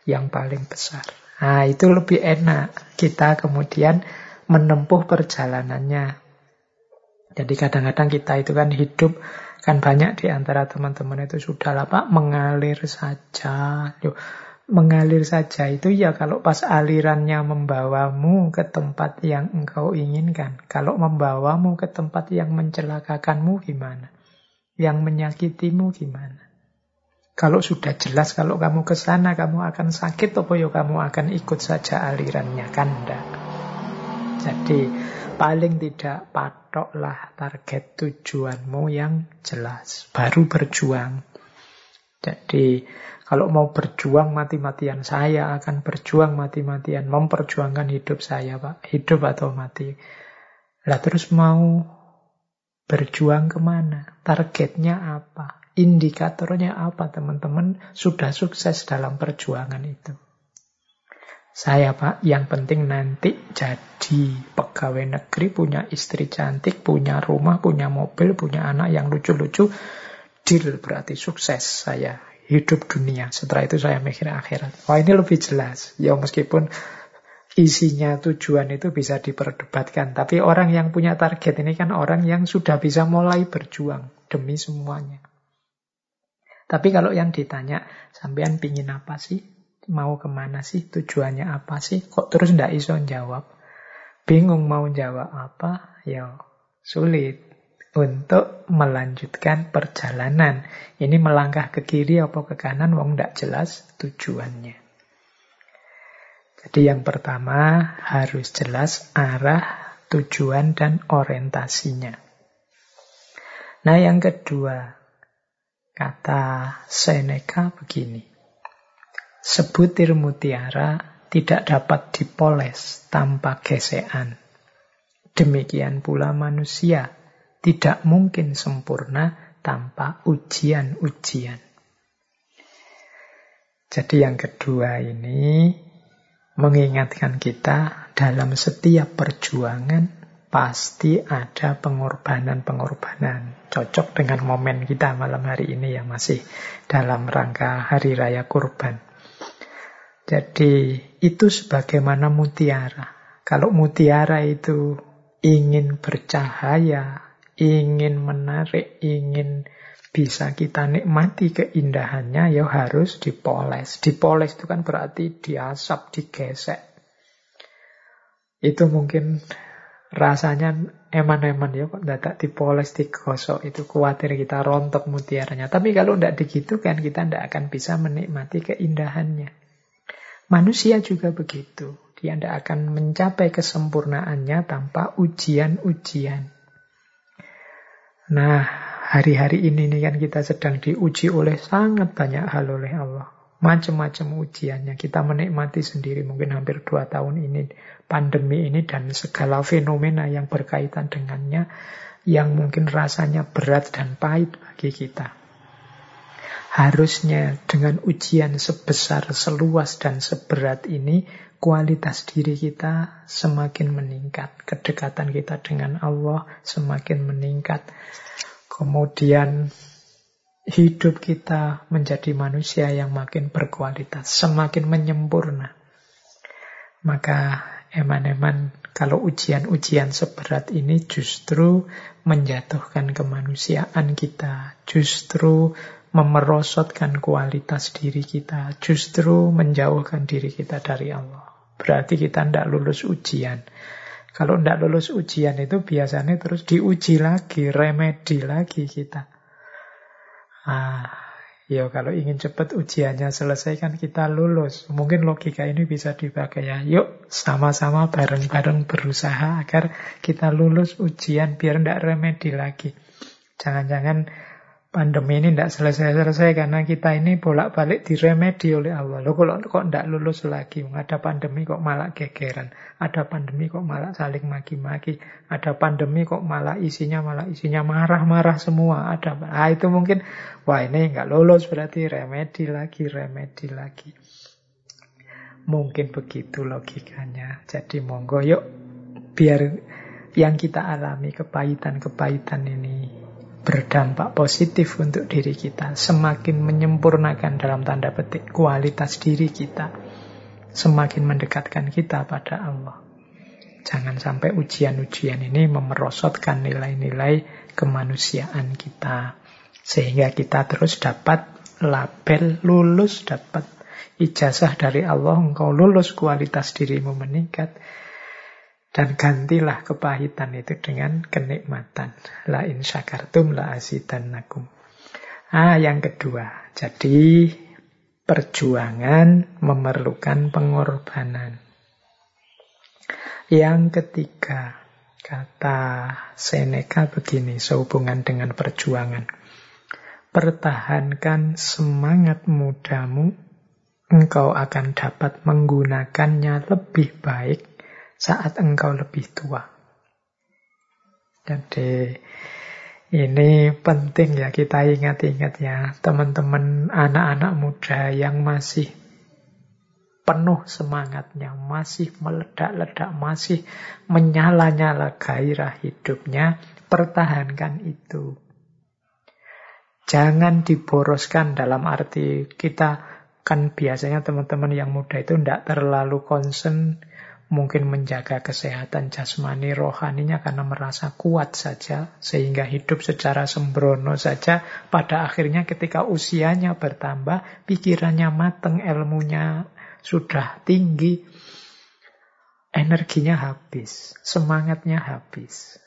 yang paling besar. Nah, itu lebih enak kita kemudian menempuh perjalanannya. Jadi kadang-kadang kita itu kan hidup kan banyak di antara teman-teman itu sudah lah Pak mengalir saja. Loh, mengalir saja itu ya kalau pas alirannya membawamu ke tempat yang engkau inginkan. Kalau membawamu ke tempat yang mencelakakanmu gimana? Yang menyakitimu gimana? Kalau sudah jelas kalau kamu ke sana kamu akan sakit atau ya kamu akan ikut saja alirannya kan enggak. Jadi paling tidak patoklah target tujuanmu yang jelas. Baru berjuang. Jadi kalau mau berjuang mati-matian, saya akan berjuang mati-matian. Memperjuangkan hidup saya, Pak. Hidup atau mati. Lah terus mau berjuang ke mana? Targetnya apa? Indikatornya apa, teman-teman? Sudah sukses dalam perjuangan itu. Saya, Pak, yang penting nanti jadi pegawai negeri, punya istri cantik, punya rumah, punya mobil, punya anak yang lucu-lucu. Deal berarti sukses saya hidup dunia. Setelah itu saya mikir akhirat. Wah ini lebih jelas. Ya meskipun isinya tujuan itu bisa diperdebatkan. Tapi orang yang punya target ini kan orang yang sudah bisa mulai berjuang demi semuanya. Tapi kalau yang ditanya, sampean pingin apa sih? Mau ke mana sih? Tujuannya apa sih? Kok terus ndak iso jawab? Bingung mau jawab apa? Ya sulit untuk melanjutkan perjalanan. Ini melangkah ke kiri apa ke kanan, wong tidak jelas tujuannya. Jadi yang pertama harus jelas arah, tujuan, dan orientasinya. Nah yang kedua, kata Seneca begini. Sebutir mutiara tidak dapat dipoles tanpa gesekan. Demikian pula manusia tidak mungkin sempurna tanpa ujian-ujian. Jadi yang kedua ini mengingatkan kita dalam setiap perjuangan pasti ada pengorbanan-pengorbanan. Cocok dengan momen kita malam hari ini yang masih dalam rangka Hari Raya Kurban. Jadi itu sebagaimana mutiara. Kalau mutiara itu ingin bercahaya, ingin menarik, ingin bisa kita nikmati keindahannya, ya harus dipoles. Dipoles itu kan berarti diasap, digesek. Itu mungkin rasanya eman-eman ya kok tidak dipoles, digosok. Itu khawatir kita rontok mutiaranya. Tapi kalau tidak begitu kan kita tidak akan bisa menikmati keindahannya. Manusia juga begitu. Dia tidak akan mencapai kesempurnaannya tanpa ujian-ujian. Nah, hari-hari ini nih kan kita sedang diuji oleh sangat banyak hal oleh Allah. Macam-macam ujiannya. Kita menikmati sendiri mungkin hampir dua tahun ini pandemi ini dan segala fenomena yang berkaitan dengannya yang mungkin rasanya berat dan pahit bagi kita. Harusnya dengan ujian sebesar, seluas, dan seberat ini, kualitas diri kita semakin meningkat. Kedekatan kita dengan Allah semakin meningkat. Kemudian hidup kita menjadi manusia yang makin berkualitas, semakin menyempurna. Maka eman-eman kalau ujian-ujian seberat ini justru menjatuhkan kemanusiaan kita, justru memerosotkan kualitas diri kita, justru menjauhkan diri kita dari Allah. Berarti kita tidak lulus ujian. Kalau tidak lulus ujian itu biasanya terus diuji lagi, remedi lagi kita. Ah, ya kalau ingin cepat ujiannya selesai kan kita lulus. Mungkin logika ini bisa dipakai ya. Yuk sama-sama bareng-bareng berusaha agar kita lulus ujian biar tidak remedi lagi. Jangan-jangan pandemi ini tidak selesai-selesai karena kita ini bolak-balik diremedi oleh Allah. Loh kok tidak lulus lagi, ada pandemi kok malah gegeran, ada pandemi kok malah saling maki-maki, ada pandemi kok malah isinya malah isinya marah-marah semua, ada. Ah itu mungkin wah ini nggak lulus berarti remedi lagi, remedi lagi. Mungkin begitu logikanya. Jadi monggo yuk biar yang kita alami kepahitan-kepahitan ini berdampak positif untuk diri kita, semakin menyempurnakan dalam tanda petik kualitas diri kita, semakin mendekatkan kita pada Allah. Jangan sampai ujian-ujian ini memerosotkan nilai-nilai kemanusiaan kita. Sehingga kita terus dapat label lulus, dapat ijazah dari Allah, engkau lulus kualitas dirimu meningkat. Dan gantilah kepahitan itu dengan kenikmatan. La in syakartum la azidannakum. Ah, yang kedua. Jadi perjuangan memerlukan pengorbanan. Yang ketiga, kata Seneca begini sehubungan dengan perjuangan. Pertahankan semangat mudamu, engkau akan dapat menggunakannya lebih baik saat engkau lebih tua. Jadi ini penting ya kita ingat-ingat ya teman-teman anak-anak muda yang masih penuh semangatnya, masih meledak-ledak, masih menyala-nyala gairah hidupnya, pertahankan itu. Jangan diboroskan dalam arti kita kan biasanya teman-teman yang muda itu tidak terlalu concern mungkin menjaga kesehatan jasmani rohaninya karena merasa kuat saja sehingga hidup secara sembrono saja. Pada akhirnya ketika usianya bertambah pikirannya mateng ilmunya sudah tinggi energinya habis semangatnya habis.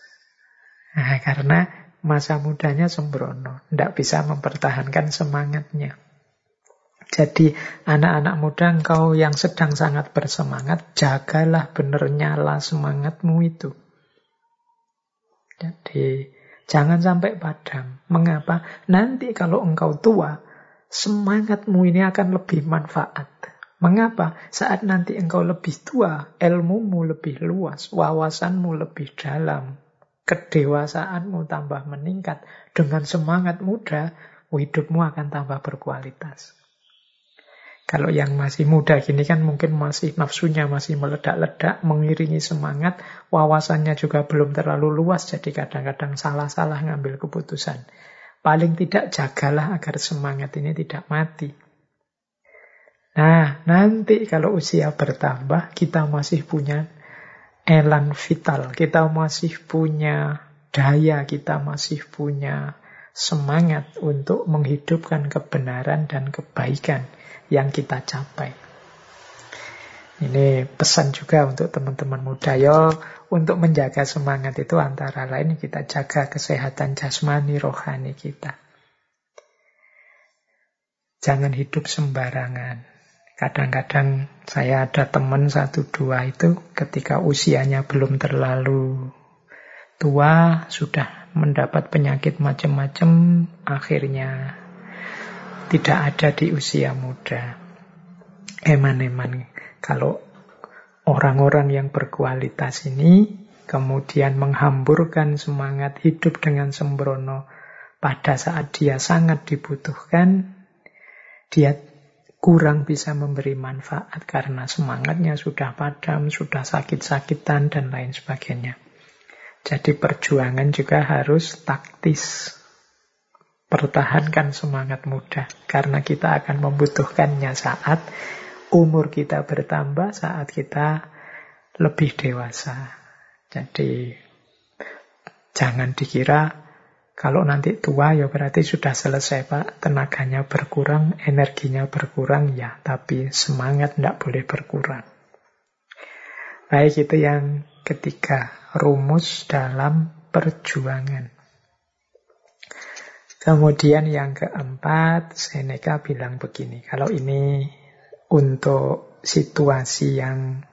Nah, karena masa mudanya sembrono tidak bisa mempertahankan semangatnya jadi anak-anak muda engkau yang sedang sangat bersemangat, jagalah benar nyala semangatmu itu. Jadi jangan sampai padam. Mengapa? Nanti kalau engkau tua, semangatmu ini akan lebih manfaat. Mengapa? Saat nanti engkau lebih tua, ilmumu lebih luas, wawasanmu lebih dalam, kedewasaanmu tambah meningkat. Dengan semangat muda, hidupmu akan tambah berkualitas. Kalau yang masih muda gini kan mungkin masih nafsunya masih meledak-ledak, mengiringi semangat, wawasannya juga belum terlalu luas, jadi kadang-kadang salah-salah ngambil keputusan. Paling tidak jagalah agar semangat ini tidak mati. Nah, nanti kalau usia bertambah, kita masih punya elan vital, kita masih punya daya, kita masih punya semangat untuk menghidupkan kebenaran dan kebaikan yang kita capai. Ini pesan juga untuk teman-teman muda yo untuk menjaga semangat itu antara lain kita jaga kesehatan jasmani rohani kita. Jangan hidup sembarangan. Kadang-kadang saya ada teman satu dua itu ketika usianya belum terlalu tua sudah mendapat penyakit macam-macam akhirnya tidak ada di usia muda. Eman-eman kalau orang-orang yang berkualitas ini kemudian menghamburkan semangat hidup dengan sembrono pada saat dia sangat dibutuhkan, dia kurang bisa memberi manfaat karena semangatnya sudah padam, sudah sakit-sakitan, dan lain sebagainya. Jadi perjuangan juga harus taktis, Pertahankan semangat muda, karena kita akan membutuhkannya saat umur kita bertambah, saat kita lebih dewasa. Jadi, jangan dikira kalau nanti tua ya berarti sudah selesai Pak, tenaganya berkurang, energinya berkurang ya, tapi semangat tidak boleh berkurang. Baik itu yang ketiga, rumus dalam perjuangan. Kemudian yang keempat, Seneca bilang begini, kalau ini untuk situasi yang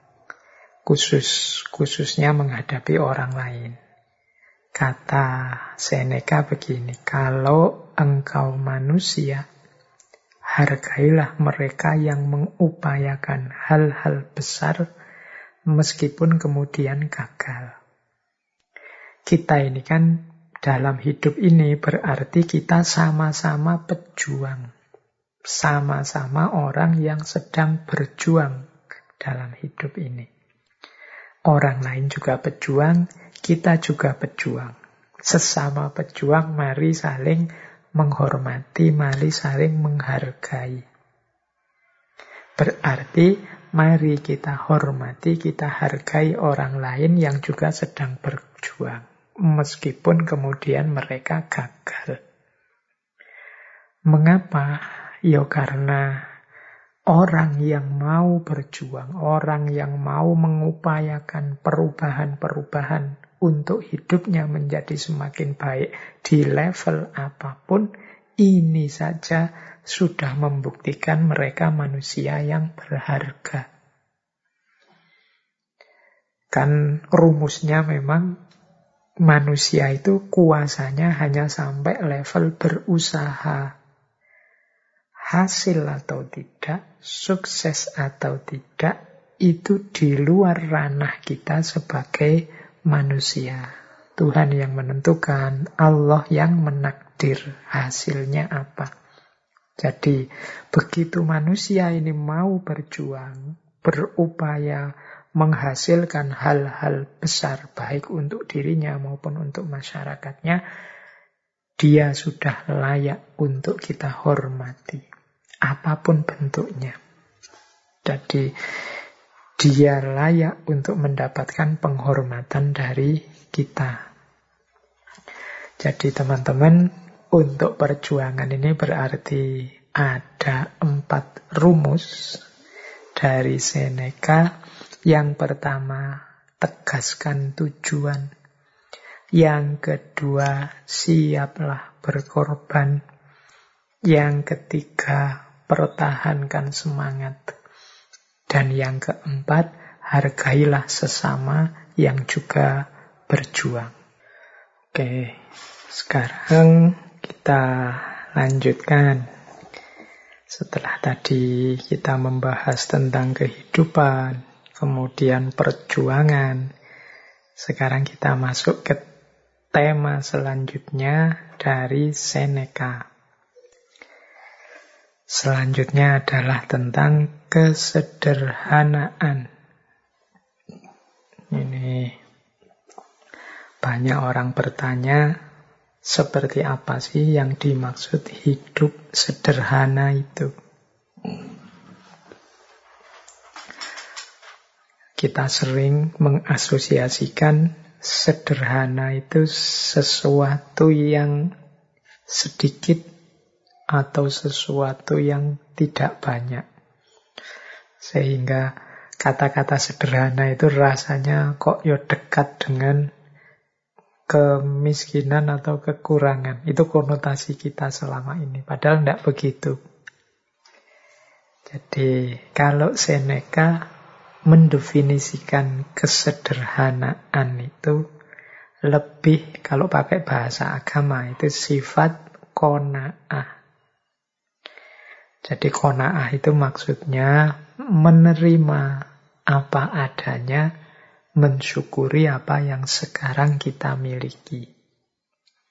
khusus, khususnya menghadapi orang lain. Kata Seneca begini, kalau engkau manusia, hargailah mereka yang mengupayakan hal-hal besar meskipun kemudian gagal. Kita ini kan dalam hidup ini berarti kita sama-sama pejuang. Sama-sama orang yang sedang berjuang dalam hidup ini. Orang lain juga pejuang, kita juga pejuang. Sesama pejuang, mari saling menghormati, mari saling menghargai. Berarti mari kita hormati, kita hargai orang lain yang juga sedang berjuang. Meskipun kemudian mereka gagal. Mengapa? Ya karena orang yang mau berjuang, orang yang mau mengupayakan perubahan-perubahan untuk hidupnya menjadi semakin baik di level apa pun, ini saja sudah membuktikan mereka manusia yang berharga. Kan rumusnya memang manusia itu kuasanya hanya sampai level berusaha. Hasil atau tidak, sukses atau tidak, itu di luar ranah kita sebagai manusia. Tuhan yang menentukan, Allah yang menakdir hasilnya apa. Jadi begitu manusia ini mau berjuang, berupaya menghasilkan hal-hal besar baik untuk dirinya maupun untuk masyarakatnya, dia sudah layak untuk kita hormati. Apa pun bentuknya. Jadi dia layak untuk mendapatkan penghormatan dari kita. Jadi teman-teman untuk perjuangan ini berarti ada empat rumus dari Seneca. Yang pertama, tegaskan tujuan. Yang kedua, siaplah berkorban. Yang ketiga, pertahankan semangat. Dan yang keempat, hargailah sesama yang juga berjuang. Oke, sekarang kita lanjutkan. Setelah tadi kita membahas tentang kehidupan, kemudian perjuangan, sekarang kita masuk ke tema selanjutnya dari Seneca. Selanjutnya adalah tentang kesederhanaan. Ini banyak orang bertanya, seperti apa sih yang dimaksud hidup sederhana itu? Kita sering mengasosiasikan sederhana itu sesuatu yang sedikit atau sesuatu yang tidak banyak. Sehingga kata-kata sederhana itu rasanya kok yo dekat dengan kemiskinan atau kekurangan. Itu konotasi kita selama ini. Padahal tidak begitu. Jadi kalau Seneca mendefinisikan kesederhanaan itu lebih kalau pakai bahasa agama itu sifat kona'ah. Jadi kona'ah itu maksudnya menerima apa adanya mensyukuri apa yang sekarang kita miliki.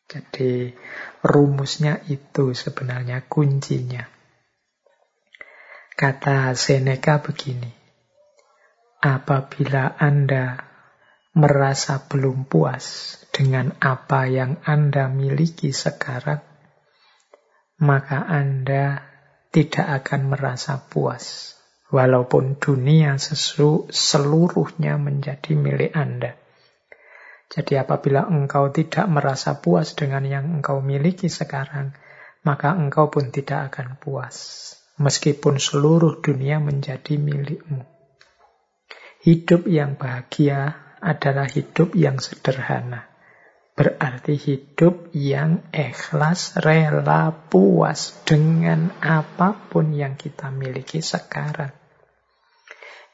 Jadi rumusnya itu sebenarnya kuncinya. Kata Seneca begini, apabila Anda merasa belum puas dengan apa yang Anda miliki sekarang, maka Anda tidak akan merasa puas walaupun dunia sesu, seluruhnya menjadi milik Anda. Jadi apabila engkau tidak merasa puas dengan yang engkau miliki sekarang, maka engkau pun tidak akan puas. Meskipun seluruh dunia menjadi milikmu. Hidup yang bahagia adalah hidup yang sederhana. Berarti hidup yang ikhlas, rela, puas dengan apa pun yang kita miliki sekarang.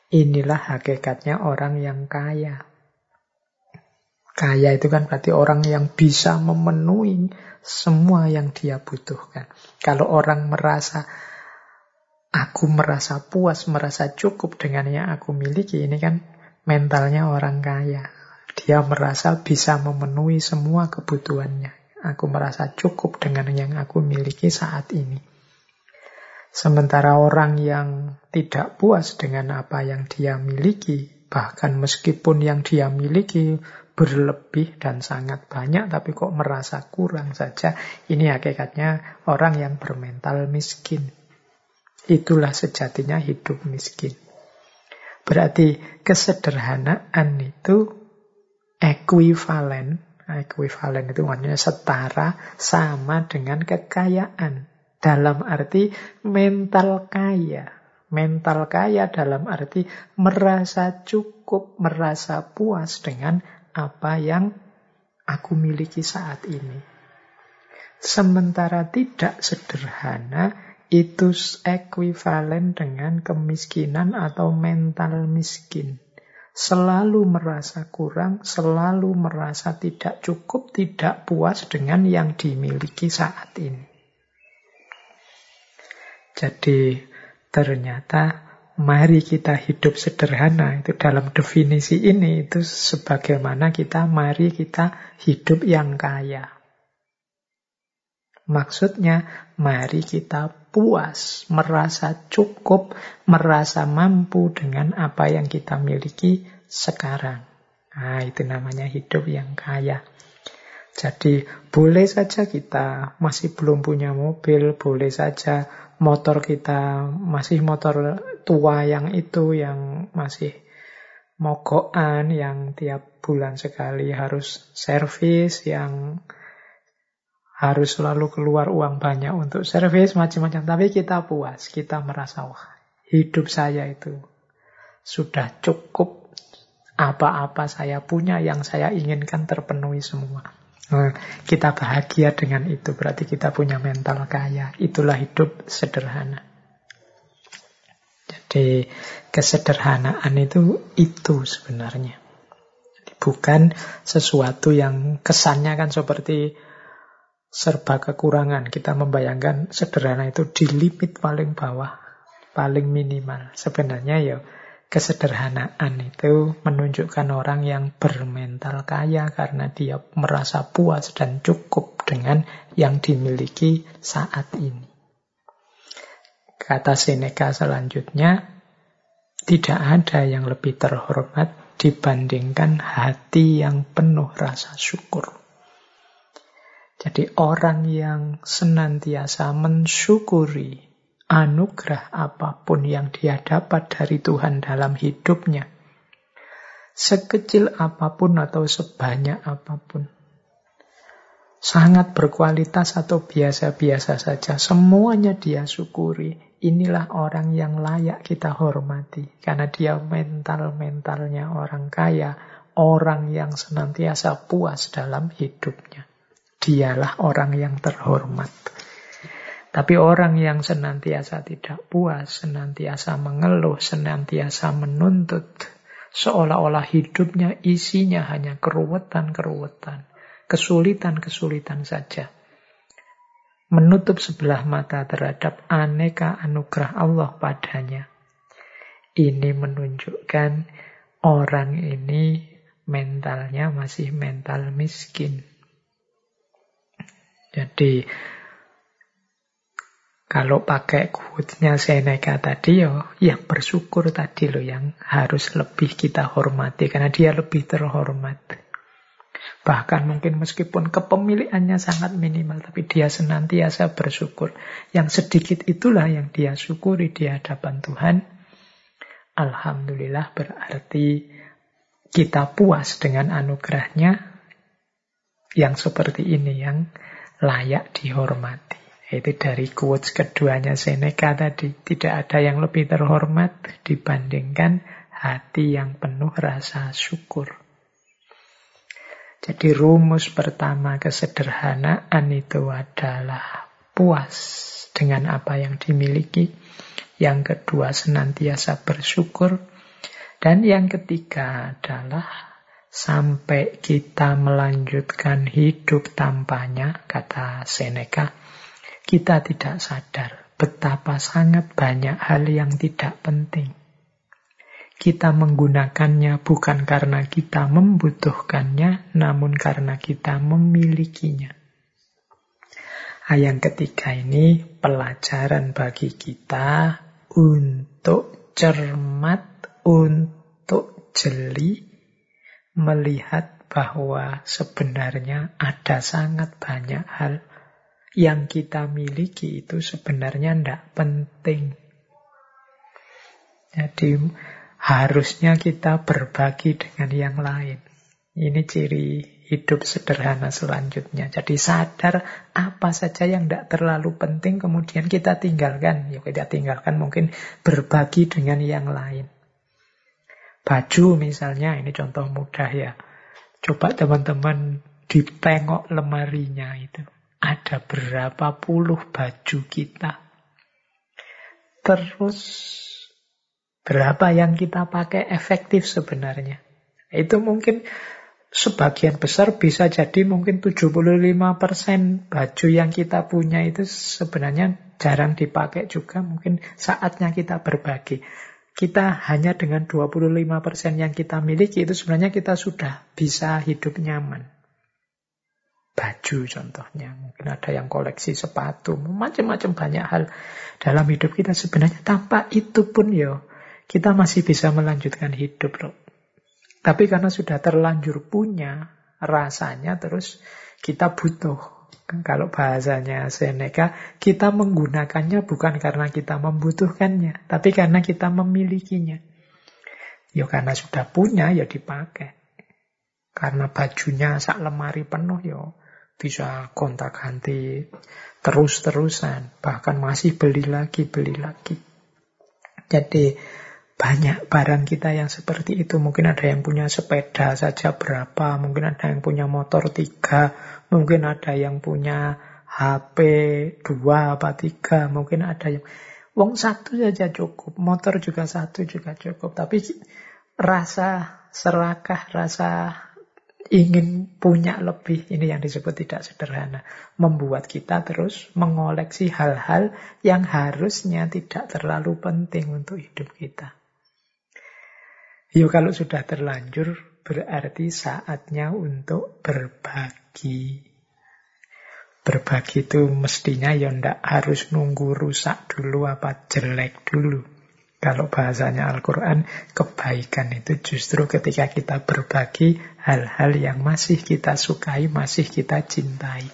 Inilah hakikatnya orang yang kaya. Kaya itu kan berarti orang yang bisa memenuhi semua yang dia butuhkan. Kalau orang merasa aku merasa puas, merasa cukup dengan yang aku miliki, ini kan mentalnya orang kaya. Dia merasa bisa memenuhi semua kebutuhannya. Aku merasa cukup dengan yang aku miliki saat ini. Sementara orang yang tidak puas dengan apa yang dia miliki, bahkan meskipun yang dia miliki berlebih dan sangat banyak, tapi kok merasa kurang saja, ini hakikatnya orang yang bermental miskin. Itulah sejatinya hidup miskin. Berarti kesederhanaan itu ekuivalen Ekuivalen itu maksudnya setara sama dengan kekayaan. Dalam arti mental kaya. Mental kaya dalam arti merasa cukup, merasa puas dengan apa yang aku miliki saat ini. Sementara tidak sederhana, itu ekuivalen dengan kemiskinan atau mental miskin selalu merasa kurang, selalu merasa tidak cukup, tidak puas dengan yang dimiliki saat ini. Jadi ternyata mari kita hidup sederhana itu dalam definisi ini itu sebagaimana kita mari kita hidup yang kaya. Maksudnya, mari kita puas, merasa cukup, merasa mampu dengan apa yang kita miliki sekarang. Nah, itu namanya hidup yang kaya. Jadi, boleh saja kita masih belum punya mobil, boleh saja motor kita masih motor tua yang itu, yang masih mogokan, yang tiap bulan sekali harus servis, yang harus selalu keluar uang banyak untuk servis macam-macam. Tapi kita puas, kita merasa wah hidup saya itu sudah cukup apa-apa saya punya yang saya inginkan terpenuhi semua. Nah, kita bahagia dengan itu, berarti kita punya mental kaya. Itulah hidup sederhana. Jadi kesederhanaan itu itu sebenarnya. Bukan sesuatu yang kesannya kan seperti serba kekurangan. Kita membayangkan sederhana itu di limit paling bawah, paling minimal. Sebenarnya ya kesederhanaan itu menunjukkan orang yang bermental kaya karena dia merasa puas dan cukup dengan yang dimiliki saat ini. Kata Seneca selanjutnya, tidak ada yang lebih terhormat dibandingkan hati yang penuh rasa syukur. Jadi orang yang senantiasa mensyukuri anugerah apa pun yang dia dapat dari Tuhan dalam hidupnya, sekecil apa pun atau sebanyak apa pun, sangat berkualitas atau biasa-biasa saja, semuanya dia syukuri. Inilah orang yang layak kita hormati, karena dia mental-mentalnya orang kaya, orang yang senantiasa puas dalam hidupnya dialah orang yang terhormat. Tapi orang yang senantiasa tidak puas, senantiasa mengeluh, senantiasa menuntut, seolah-olah hidupnya isinya hanya keruwetan-keruwetan, kesulitan-kesulitan saja. Menutup sebelah mata terhadap aneka anugerah Allah padanya. Ini menunjukkan orang ini mentalnya masih mental miskin. Jadi kalau pakai quotes-nya Seneca tadi ya yang bersyukur tadi loh yang harus lebih kita hormati karena dia lebih terhormat. Bahkan mungkin meskipun kepemilikannya sangat minimal tapi dia senantiasa bersyukur. Yang sedikit itulah yang dia syukuri di hadapan Tuhan. Alhamdulillah berarti kita puas dengan anugerahnya yang seperti ini yang layak dihormati. Itu dari quotes keduanya Seneca tadi. Tidak ada yang lebih terhormat dibandingkan hati yang penuh rasa syukur. Jadi rumus pertama kesederhanaan itu adalah puas dengan apa yang dimiliki. Yang kedua senantiasa bersyukur. Dan yang ketiga adalah sampai kita melanjutkan hidup tanpanya, kata Seneca, kita tidak sadar betapa sangat banyak hal yang tidak penting. Kita menggunakannya bukan karena kita membutuhkannya, namun karena kita memilikinya. Yang ketiga ini pelajaran bagi kita untuk cermat, untuk jeli, melihat bahwa sebenarnya ada sangat banyak hal yang kita miliki itu sebenarnya tidak penting. Jadi harusnya kita berbagi dengan yang lain. Ini ciri hidup sederhana selanjutnya. Jadi sadar apa saja yang tidak terlalu penting kemudian kita tinggalkan. Ya kita tinggalkan mungkin berbagi dengan yang lain. Baju misalnya, ini contoh mudah ya. Coba teman-teman ditengok lemarinya itu. Ada berapa puluh baju kita. Terus berapa yang kita pakai efektif sebenarnya. Itu mungkin sebagian besar bisa jadi mungkin 75% baju yang kita punya itu sebenarnya jarang dipakai juga. Mungkin saatnya kita berbagi kita hanya dengan 25% yang kita miliki itu sebenarnya kita sudah bisa hidup nyaman. Baju contohnya, mungkin ada yang koleksi sepatu, macam-macam banyak hal dalam hidup kita sebenarnya tanpa itu pun ya kita masih bisa melanjutkan hidup loh. Tapi karena sudah terlanjur punya, rasanya terus kita butuh kalau bahasanya Seneca, kita menggunakannya bukan karena kita membutuhkannya, tapi karena kita memilikinya. Ya karena sudah punya, ya dipakai. Karena bajunya sak lemari penuh, ya bisa kontak ganti terus-terusan. Bahkan masih beli lagi, beli lagi. Jadi banyak barang kita yang seperti itu. Mungkin ada yang punya sepeda saja berapa, mungkin ada yang punya motor tiga, mungkin ada yang punya HP dua apa tiga, mungkin ada yang Wong satu saja cukup, motor juga satu juga cukup. Tapi rasa serakah, rasa ingin punya lebih, ini yang disebut tidak sederhana. Membuat kita terus mengoleksi hal-hal yang harusnya tidak terlalu penting untuk hidup kita. Yuk kalau sudah terlanjur berarti saatnya untuk berbagi. Berbagi itu mestinya ya ndak harus nunggu rusak dulu apa jelek dulu. Kalau bahasanya Al-Quran, kebaikan itu justru ketika kita berbagi hal-hal yang masih kita sukai, masih kita cintai.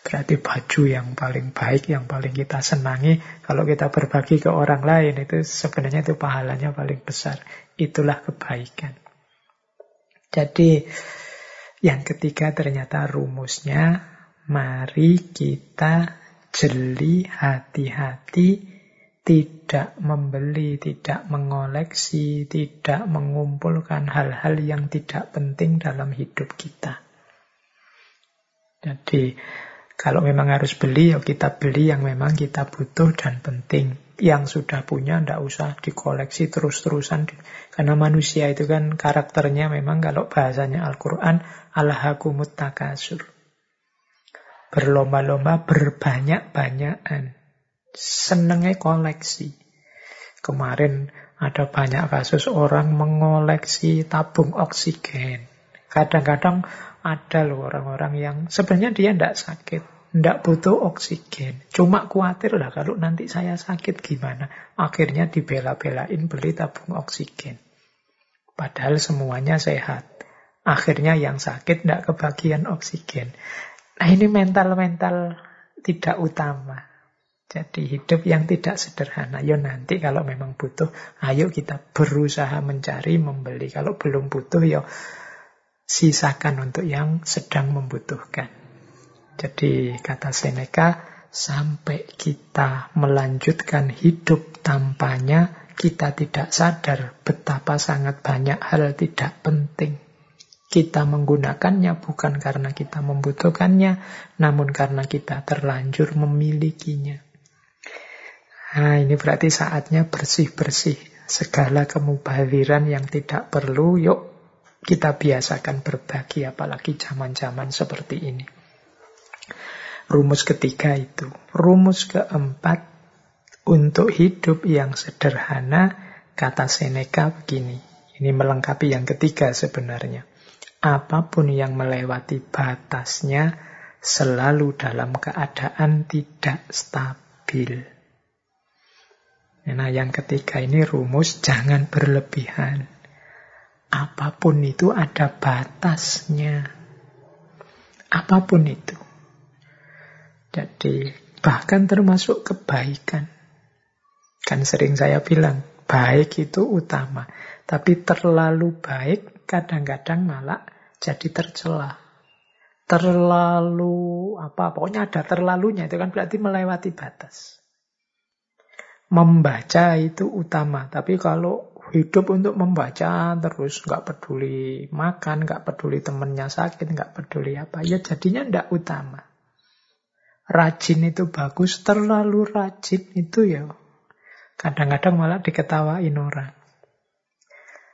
Berarti baju yang paling baik, yang paling kita senangi, kalau kita berbagi ke orang lain, itu sebenarnya itu pahalanya paling besar. Itulah kebaikan. Jadi yang ketiga ternyata rumusnya, mari kita jeli hati-hati, tidak membeli, tidak mengoleksi, tidak mengumpulkan hal-hal yang tidak penting dalam hidup kita. Jadi kalau memang harus beli, ya kita beli yang memang kita butuh dan penting yang sudah punya ndak usah dikoleksi terus-terusan karena manusia itu kan karakternya memang kalau bahasanya Al-Qur'an alhaqumut takasur berlomba-lomba berbanyak-banyakan senengnya koleksi kemarin ada banyak kasus orang mengoleksi tabung oksigen kadang-kadang ada loh orang-orang yang sebenarnya dia ndak sakit tidak butuh oksigen. Cuma khawatir lah kalau nanti saya sakit gimana. Akhirnya dibela-belain beli tabung oksigen. Padahal semuanya sehat. Akhirnya yang sakit tidak kebagian oksigen. Nah ini mental-mental tidak utama. Jadi hidup yang tidak sederhana. Yo nanti kalau memang butuh, ayo kita berusaha mencari, membeli. Kalau belum butuh, yo sisakan untuk yang sedang membutuhkan. Jadi kata Seneca, sampai kita melanjutkan hidup tampanya, kita tidak sadar betapa sangat banyak hal tidak penting. Kita menggunakannya bukan karena kita membutuhkannya, namun karena kita terlanjur memilikinya. Nah, ini berarti saatnya bersih-bersih segala kemubaliran yang tidak perlu. Yuk kita biasakan berbagi, apalagi zaman-zaman seperti ini. Rumus ketiga itu. Rumus keempat, untuk hidup yang sederhana, kata Seneca begini. Ini melengkapi yang ketiga sebenarnya. Apa pun yang melewati batasnya, selalu dalam keadaan tidak stabil. Nah, yang ketiga ini rumus jangan berlebihan. Apa pun itu ada batasnya. Apa pun itu. Jadi, bahkan termasuk kebaikan. Kan sering saya bilang, baik itu utama. Tapi terlalu baik kadang-kadang malah jadi tercela. Terlalu apa pokoknya ada terlalunya itu kan berarti melewati batas. Membaca itu utama, tapi kalau hidup untuk membaca terus nggak peduli makan, nggak peduli temennya sakit, nggak peduli apa, ya jadinya ndak utama. Rajin itu bagus, terlalu rajin itu ya kadang-kadang malah diketawain orang.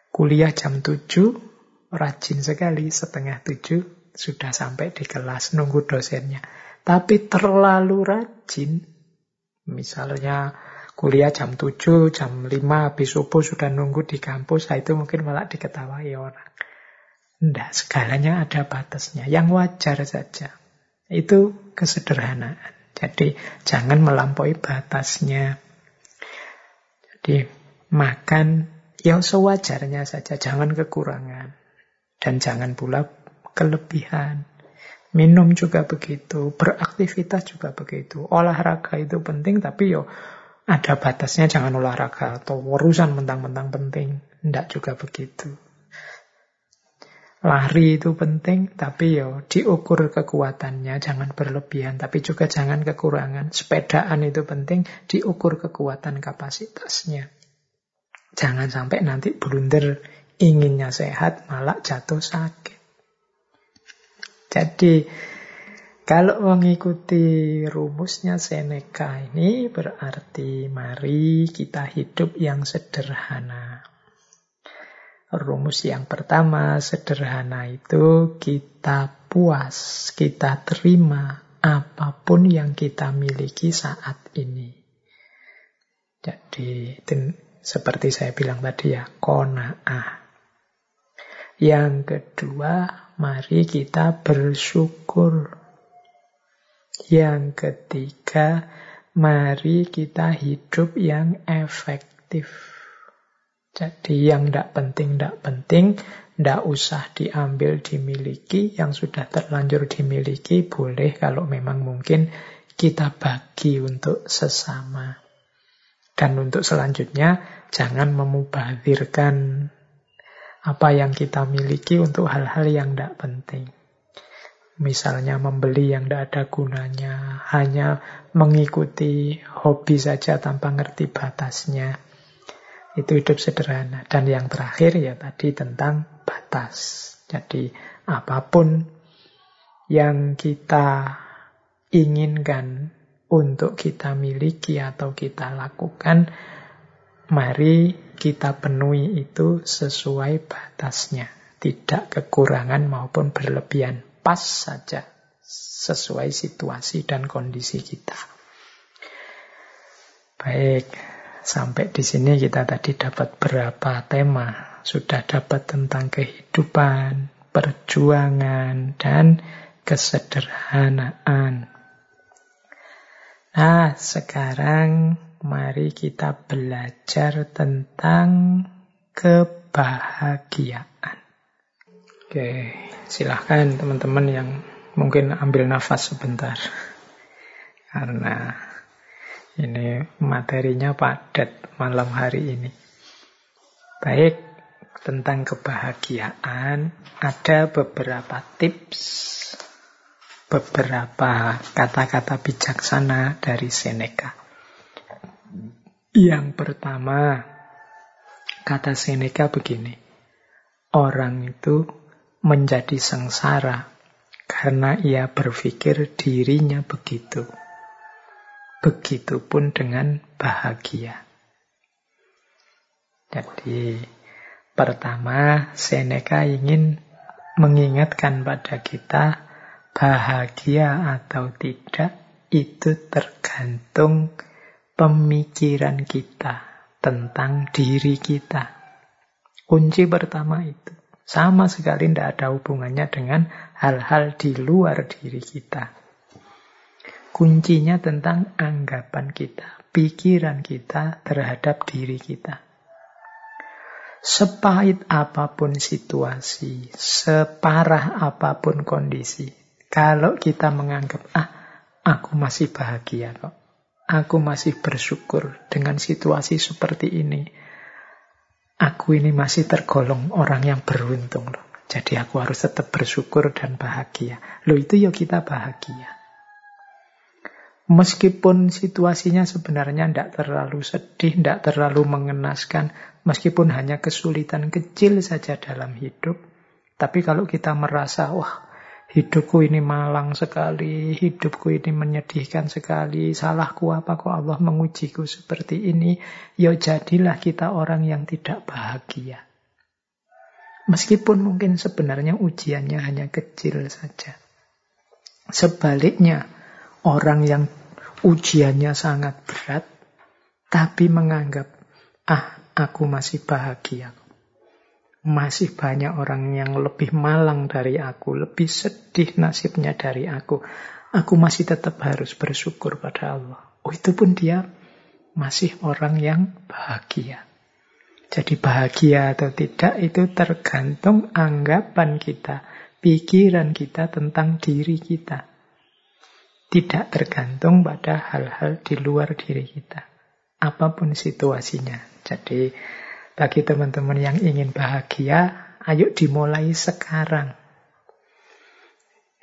Kuliah jam 7, rajin sekali, setengah 7 sudah sampai di kelas nunggu dosennya. Tapi terlalu rajin, misalnya kuliah jam 7, jam 5 habis subuh sudah nunggu di kampus, nah itu mungkin malah diketawai orang. Tidak, segalanya ada batasnya, yang wajar saja. Itu kesederhanaan. Jadi jangan melampaui batasnya. Jadi makan ya sewajarnya saja, jangan kekurangan. Dan jangan pula kelebihan. Minum juga begitu, beraktivitas juga begitu. Olahraga itu penting, tapi yo ada batasnya jangan olahraga atau urusan mentang-mentang penting. Tidak juga begitu. Lari itu penting, tapi yo diukur kekuatannya, jangan berlebihan, tapi juga jangan kekurangan. Sepedaan itu penting, diukur kekuatan kapasitasnya. Jangan sampai nanti blunder inginnya sehat malah jatuh sakit. Jadi kalau mengikuti rumusnya Seneca ini berarti mari kita hidup yang sederhana. Rumus yang pertama, sederhana itu kita puas, kita terima apa pun yang kita miliki saat ini. Jadi, seperti saya bilang tadi ya, kona'ah. Yang kedua, mari kita bersyukur. Yang ketiga, mari kita hidup yang efektif. Jadi yang tidak penting, tidak penting, tidak usah diambil, dimiliki. Yang sudah terlanjur dimiliki, boleh kalau memang mungkin kita bagi untuk sesama. Dan untuk selanjutnya, jangan memubahirkan apa yang kita miliki untuk hal-hal yang tidak penting. Misalnya membeli yang tidak ada gunanya, hanya mengikuti hobi saja tanpa ngerti batasnya. Itu hidup sederhana. Dan yang terakhir ya tadi tentang batas. Jadi apa pun yang kita inginkan untuk kita miliki atau kita lakukan, mari kita penuhi itu sesuai batasnya. Tidak kekurangan maupun berlebihan. Pas saja sesuai situasi dan kondisi kita. Baik, Sampai di sini kita tadi dapat berapa tema. Sudah dapat tentang kehidupan, perjuangan, dan kesederhanaan. Nah, sekarang mari kita belajar tentang kebahagiaan. Oke, silahkan teman-teman yang mungkin ambil nafas sebentar. Karena ini materinya padat malam hari ini. Baik, tentang kebahagiaan ada beberapa tips, beberapa kata-kata bijaksana dari Seneca. Yang pertama, kata Seneca begini, orang itu menjadi sengsara karena ia berpikir dirinya begitu. Begitupun dengan bahagia. Jadi, pertama, Seneca ingin mengingatkan pada kita bahagia atau tidak itu tergantung pemikiran kita tentang diri kita. Kunci pertama itu. Sama sekali tidak ada hubungannya dengan hal-hal di luar diri kita. Kuncinya tentang anggapan kita, pikiran kita terhadap diri kita. Sepahit apa pun situasi, separah apa pun kondisi, kalau kita menganggap, ah, aku masih bahagia kok. Aku masih bersyukur dengan situasi seperti ini. Aku ini masih tergolong orang yang beruntung loh. Jadi aku harus tetap bersyukur dan bahagia. Loh itu ya kita bahagia. Meskipun situasinya sebenarnya tidak terlalu sedih, tidak terlalu mengenaskan, meskipun hanya kesulitan kecil saja dalam hidup, tapi kalau kita merasa, wah hidupku ini malang sekali, hidupku ini menyedihkan sekali, salahku apa kok Allah mengujiku seperti ini, ya jadilah kita orang yang tidak bahagia. Meskipun mungkin sebenarnya ujiannya hanya kecil saja. Sebaliknya, Orang yang ujiannya sangat berat, tapi menganggap, ah, aku masih bahagia. Masih banyak orang yang lebih malang dari aku, lebih sedih nasibnya dari aku. Aku masih tetap harus bersyukur pada Allah. Oh, itu pun dia masih orang yang bahagia. Jadi bahagia atau tidak itu tergantung anggapan kita, pikiran kita tentang diri kita tidak tergantung pada hal-hal di luar diri kita. Apa pun situasinya. Jadi bagi teman-teman yang ingin bahagia, ayo dimulai sekarang.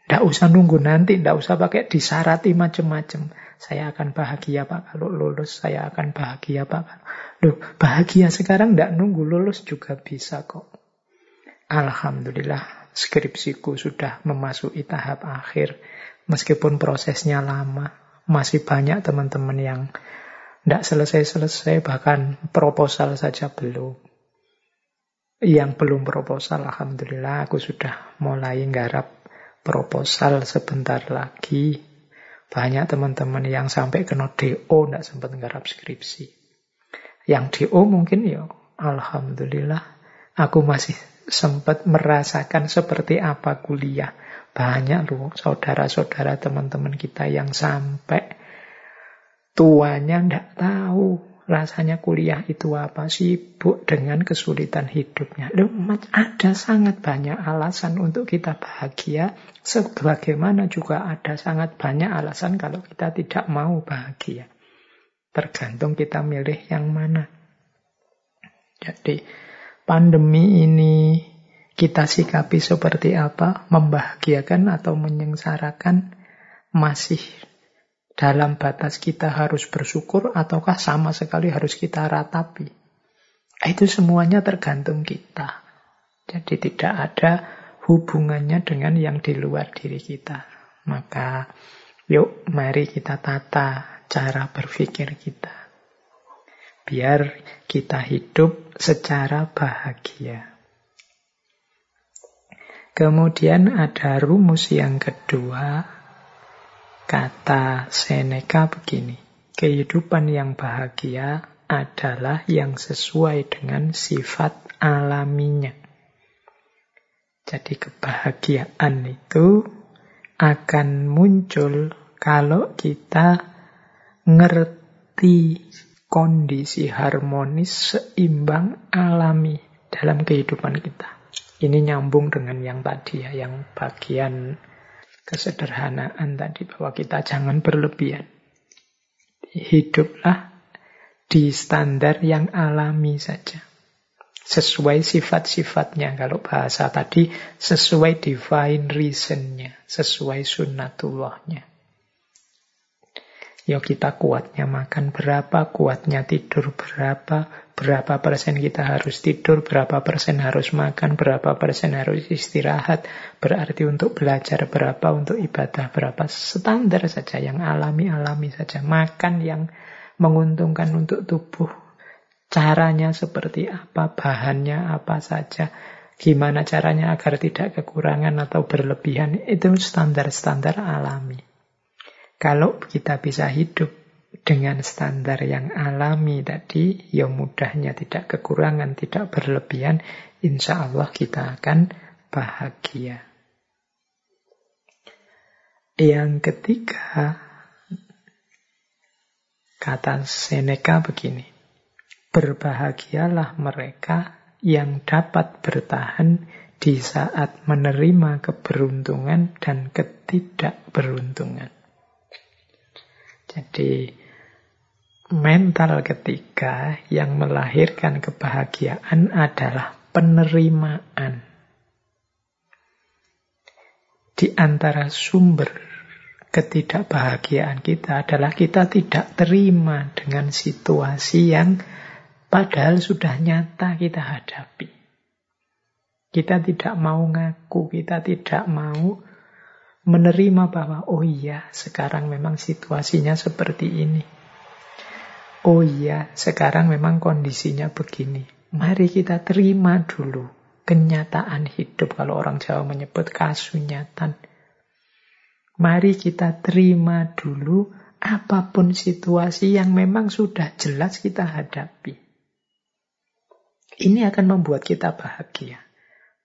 Tidak usah nunggu nanti, tidak usah pakai disarati macam-macam. Saya akan bahagia Pak kalau lulus, saya akan bahagia Pak. Loh, bahagia sekarang tidak nunggu lulus juga bisa kok. Alhamdulillah, skripsiku sudah memasuki tahap akhir. Meskipun prosesnya lama, masih banyak teman-teman yang tidak selesai-selesai, bahkan proposal saja belum. Yang belum proposal, Alhamdulillah aku sudah mulai nggarap proposal sebentar lagi. Banyak teman-teman yang sampai kena DO tidak sempat nggarap skripsi. Yang DO mungkin ya, Alhamdulillah aku masih sempat merasakan seperti apa kuliah. Banyak loh saudara-saudara teman-teman kita yang sampai tuanya tidak tahu rasanya kuliah itu apa. Sibuk dengan kesulitan hidupnya. Loh, ada sangat banyak alasan untuk kita bahagia. Sebagaimana juga ada sangat banyak alasan kalau kita tidak mau bahagia. Tergantung kita milih yang mana. Jadi pandemi ini kita sikapi seperti apa, membahagiakan atau menyengsarakan, masih dalam batas kita harus bersyukur ataukah sama sekali harus kita ratapi. Itu semuanya tergantung kita. Jadi tidak ada hubungannya dengan yang di luar diri kita. Maka yuk mari kita tata cara berpikir kita. Biar kita hidup secara bahagia. Kemudian ada rumus yang kedua, kata Seneca begini, kehidupan yang bahagia adalah yang sesuai dengan sifat alaminya. Jadi kebahagiaan itu akan muncul kalau kita ngerti kondisi harmonis seimbang alami dalam kehidupan kita. Ini nyambung dengan yang tadi ya, yang bagian kesederhanaan tadi bahwa kita jangan berlebihan. Hiduplah di standar yang alami saja. Sesuai sifat-sifatnya. Kalau bahasa tadi, sesuai divine reasonnya. Sesuai sunnatullahnya. Ya kita kuatnya makan berapa, kuatnya tidur berapa, berapa persen kita harus tidur, berapa persen harus makan, berapa persen harus istirahat. Berarti untuk belajar berapa, untuk ibadah berapa. Standar saja, yang alami-alami saja. Makan yang menguntungkan untuk tubuh. Caranya seperti apa, bahannya apa saja. Gimana caranya agar tidak kekurangan atau berlebihan. Itu standar-standar alami. Kalau kita bisa hidup dengan standar yang alami tadi, ya mudahnya tidak kekurangan, tidak berlebihan, insya Allah kita akan bahagia. Yang ketiga, kata Seneca begini, berbahagialah mereka yang dapat bertahan di saat menerima keberuntungan dan ketidakberuntungan. Jadi, mental ketiga yang melahirkan kebahagiaan adalah penerimaan. Di antara sumber ketidakbahagiaan kita adalah kita tidak terima dengan situasi yang padahal sudah nyata kita hadapi. Kita tidak mau ngaku, kita tidak mau menerima bahwa oh iya, sekarang memang situasinya seperti ini. Oh iya, sekarang memang kondisinya begini. Mari kita terima dulu kenyataan hidup kalau orang Jawa menyebut kasunyatan. Mari kita terima dulu apa pun situasi yang memang sudah jelas kita hadapi. Ini akan membuat kita bahagia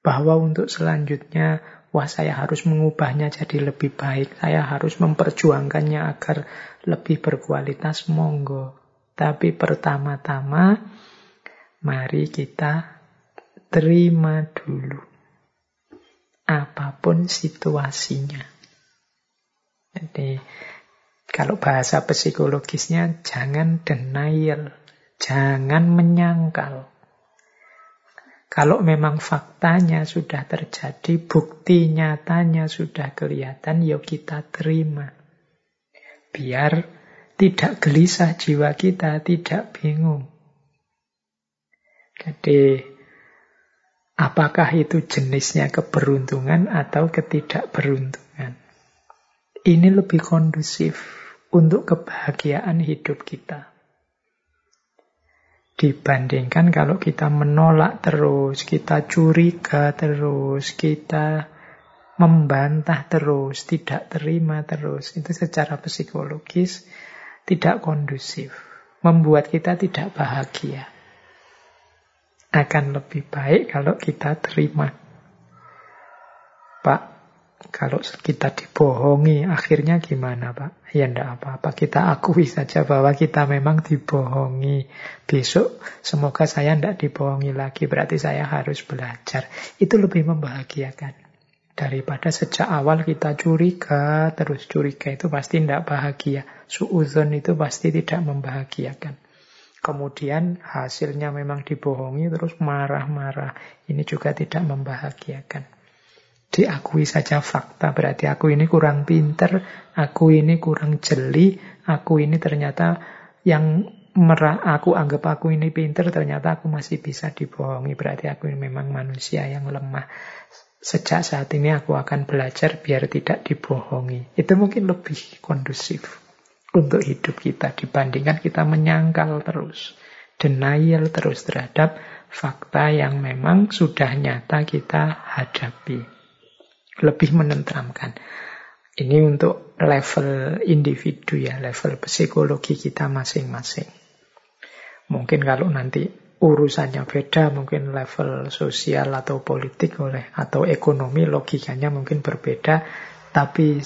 bahwa untuk selanjutnya wah saya harus mengubahnya jadi lebih baik, saya harus memperjuangkannya agar lebih berkualitas monggo. Tapi pertama-tama mari kita terima dulu apa pun situasinya. Jadi kalau bahasa psikologisnya jangan denial, jangan menyangkal. Kalau memang faktanya sudah terjadi, bukti nyatanya sudah kelihatan, yuk ya kita terima. Biar tidak gelisah jiwa kita, tidak bingung. Jadi, apakah itu jenisnya keberuntungan atau ketidakberuntungan? Ini lebih kondusif untuk kebahagiaan hidup kita. Dibandingkan kalau kita menolak terus, kita curiga terus, kita membantah terus, tidak terima terus. Itu secara psikologis tidak kondusif. Membuat kita tidak bahagia. Akan lebih baik kalau kita terima. Pak, kalau kita dibohongi, akhirnya gimana Pak? Ya enggak apa-apa, kita akui saja bahwa kita memang dibohongi. Besok semoga saya enggak dibohongi lagi, berarti saya harus belajar. Itu lebih membahagiakan. Daripada sejak awal kita curiga, terus curiga itu pasti tidak bahagia. Suuzon itu pasti tidak membahagiakan. Kemudian hasilnya memang dibohongi, terus marah-marah. Ini juga tidak membahagiakan. Diakui saja fakta, berarti aku ini kurang pinter, aku ini kurang jeli, aku ini ternyata yang merah, aku anggap aku ini pinter, ternyata aku masih bisa dibohongi, berarti aku ini memang manusia yang lemah. Sejak saat ini aku akan belajar biar tidak dibohongi. Itu mungkin lebih kondusif untuk hidup kita dibandingkan kita menyangkal terus, denial terus terhadap fakta yang memang sudah nyata kita hadapi lebih menentramkan. Ini untuk level individu ya, level psikologi kita masing-masing. Mungkin kalau nanti urusannya beda, mungkin level sosial atau politik oleh atau ekonomi logikanya mungkin berbeda, tapi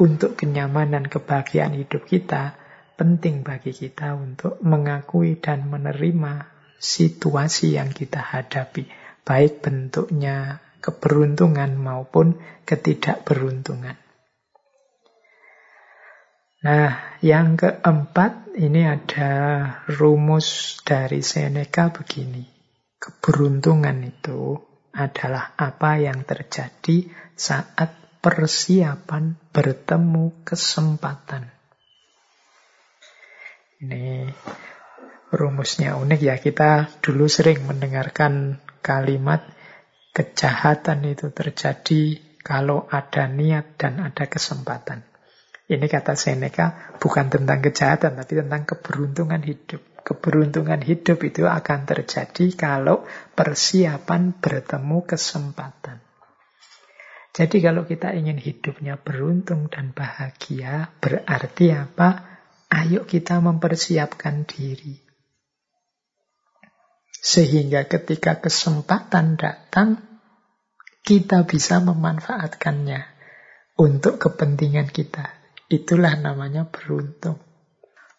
untuk kenyamanan kebahagiaan hidup kita penting bagi kita untuk mengakui dan menerima situasi yang kita hadapi, baik bentuknya keberuntungan maupun ketidakberuntungan. Nah, yang keempat ini ada rumus dari Seneca begini. Keberuntungan itu adalah apa yang terjadi saat persiapan bertemu kesempatan. Ini rumusnya unik ya. Kita dulu sering mendengarkan kalimat Kejahatan itu terjadi kalau ada niat dan ada kesempatan. Ini kata Seneca bukan tentang kejahatan, tapi tentang keberuntungan hidup. Keberuntungan hidup itu akan terjadi kalau persiapan bertemu kesempatan. Jadi kalau kita ingin hidupnya beruntung dan bahagia, berarti apa? Ayo kita mempersiapkan diri. Sehingga ketika kesempatan datang, kita bisa memanfaatkannya untuk kepentingan kita. Itulah namanya beruntung.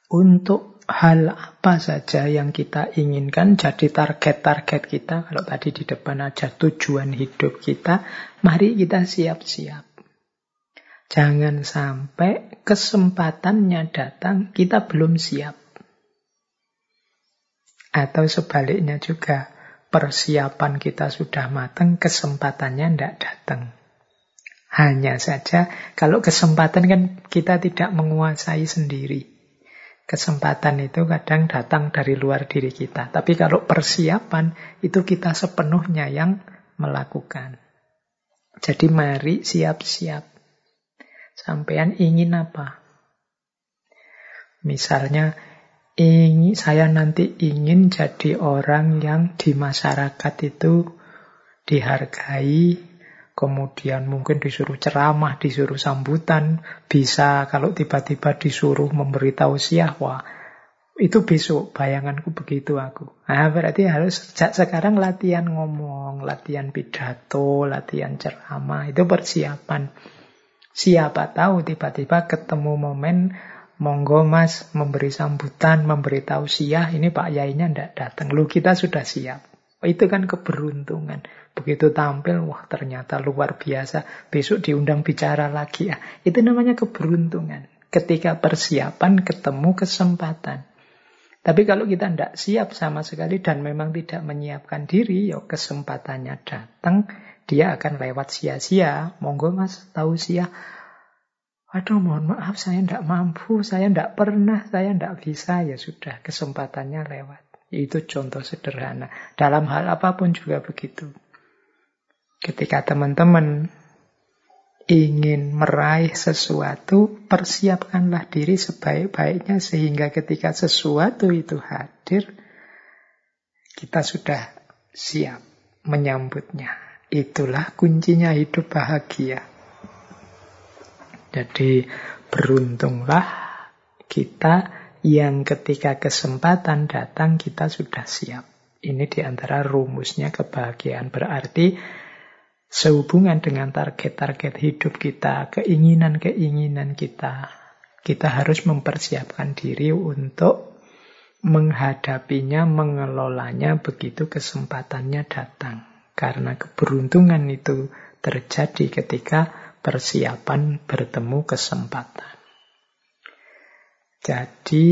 Untuk hal apa saja yang kita inginkan jadi target-target kita. Kalau tadi di depan aja tujuan hidup kita, mari kita siap-siap. Jangan sampai kesempatannya datang, kita belum siap. Atau sebaliknya juga, persiapan kita sudah matang, kesempatannya tidak datang. Hanya saja, kalau kesempatan kan kita tidak menguasai sendiri. Kesempatan itu kadang datang dari luar diri kita. Tapi kalau persiapan, itu kita sepenuhnya yang melakukan. Jadi mari siap-siap. Sampean ingin apa? Misalnya, ingin saya nanti ingin jadi orang yang di masyarakat itu dihargai, kemudian mungkin disuruh ceramah, disuruh sambutan, bisa kalau tiba-tiba disuruh memberi tausiah, wah itu besok bayanganku begitu aku. Nah, berarti harus sejak sekarang latihan ngomong, latihan pidato, latihan ceramah, itu persiapan. Siapa tahu tiba-tiba ketemu momen Monggo mas memberi sambutan, memberi tausiah, ini Pak Yainya ndak datang. Lu kita sudah siap. Itu kan keberuntungan. Begitu tampil, wah ternyata luar biasa. Besok diundang bicara lagi. Ya, itu namanya keberuntungan. Ketika persiapan ketemu kesempatan. Tapi kalau kita tidak siap sama sekali dan memang tidak menyiapkan diri, ya kesempatannya datang, dia akan lewat sia-sia. Monggo mas tausiah Aduh mohon maaf saya tidak mampu, saya tidak pernah, saya tidak bisa. Ya sudah, kesempatannya lewat. Itu contoh sederhana. Dalam hal apa pun juga begitu. Ketika teman-teman ingin meraih sesuatu, persiapkanlah diri sebaik-baiknya sehingga ketika sesuatu itu hadir, kita sudah siap menyambutnya. Itulah kuncinya hidup bahagia. Jadi beruntunglah kita yang ketika kesempatan datang kita sudah siap. Ini di antara rumusnya kebahagiaan. Berarti sehubungan dengan target-target hidup kita, keinginan-keinginan kita, kita harus mempersiapkan diri untuk menghadapinya, mengelolanya begitu kesempatannya datang. Karena keberuntungan itu terjadi ketika persiapan bertemu kesempatan. Jadi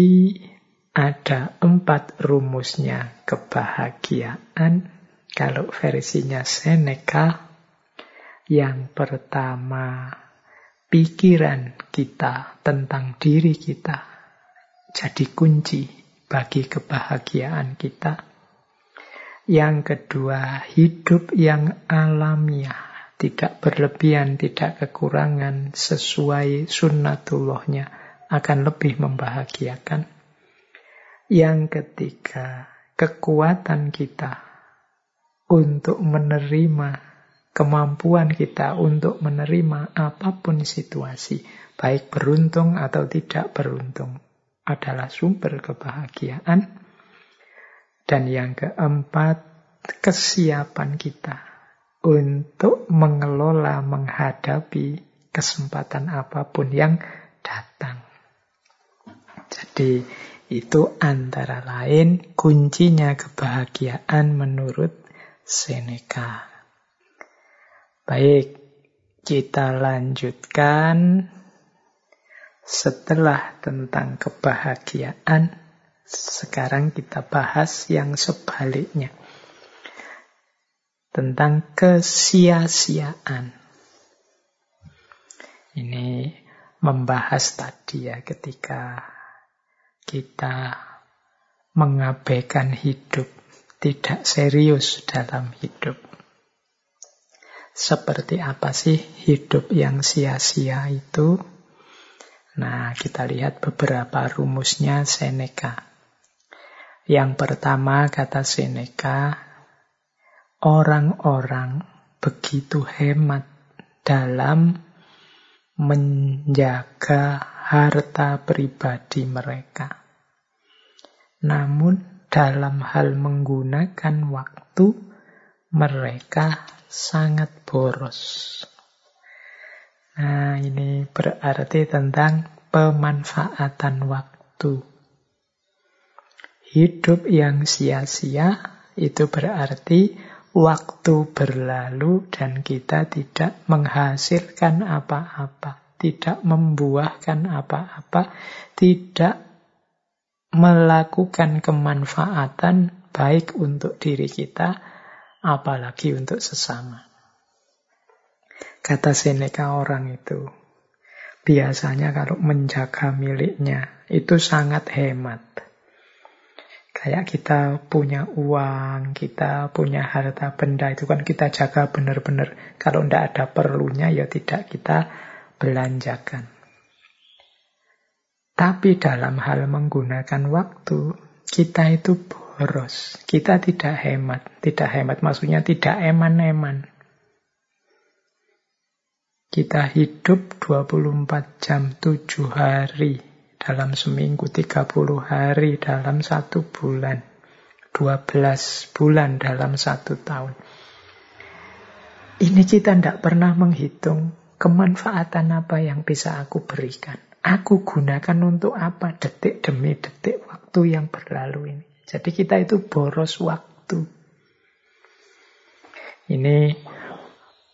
ada empat rumusnya kebahagiaan. Kalau versinya Seneca, yang pertama pikiran kita tentang diri kita jadi kunci bagi kebahagiaan kita. Yang kedua, hidup yang alamiah tidak berlebihan, tidak kekurangan, sesuai sunnatullahnya akan lebih membahagiakan. Yang ketiga, kekuatan kita untuk menerima kemampuan kita untuk menerima apa pun situasi, baik beruntung atau tidak beruntung, adalah sumber kebahagiaan. Dan yang keempat, kesiapan kita untuk mengelola, menghadapi kesempatan apa pun yang datang. Jadi itu antara lain kuncinya kebahagiaan menurut Seneca. Baik, kita lanjutkan setelah tentang kebahagiaan. Sekarang kita bahas yang sebaliknya tentang kesia-siaan. Ini membahas tadi ya ketika kita mengabaikan hidup, tidak serius dalam hidup. Seperti apa sih hidup yang sia-sia itu? Nah, kita lihat beberapa rumusnya Seneca. Yang pertama kata Seneca, orang-orang begitu hemat dalam menjaga harta pribadi mereka. Namun dalam hal menggunakan waktu mereka sangat boros. Nah, ini berarti tentang pemanfaatan waktu. Hidup yang sia-sia itu berarti waktu berlalu dan kita tidak menghasilkan apa-apa, tidak membuahkan apa-apa, tidak melakukan kemanfaatan baik untuk diri kita, apalagi untuk sesama. Kata Seneca orang itu, biasanya kalau menjaga miliknya itu sangat hemat. Kayak kita punya uang, kita punya harta benda itu kan kita jaga benar-benar. Kalau tidak ada perlunya ya tidak kita belanjakan. Tapi dalam hal menggunakan waktu, kita itu boros. Kita tidak hemat. Tidak hemat maksudnya tidak eman-eman. Kita hidup 24 jam 7 hari dalam seminggu, 30 hari dalam satu bulan, 12 bulan dalam satu tahun. Ini kita tidak pernah menghitung kemanfaatan apa yang bisa aku berikan. Aku gunakan untuk apa detik demi detik waktu yang berlalu ini. Jadi kita itu boros waktu. Ini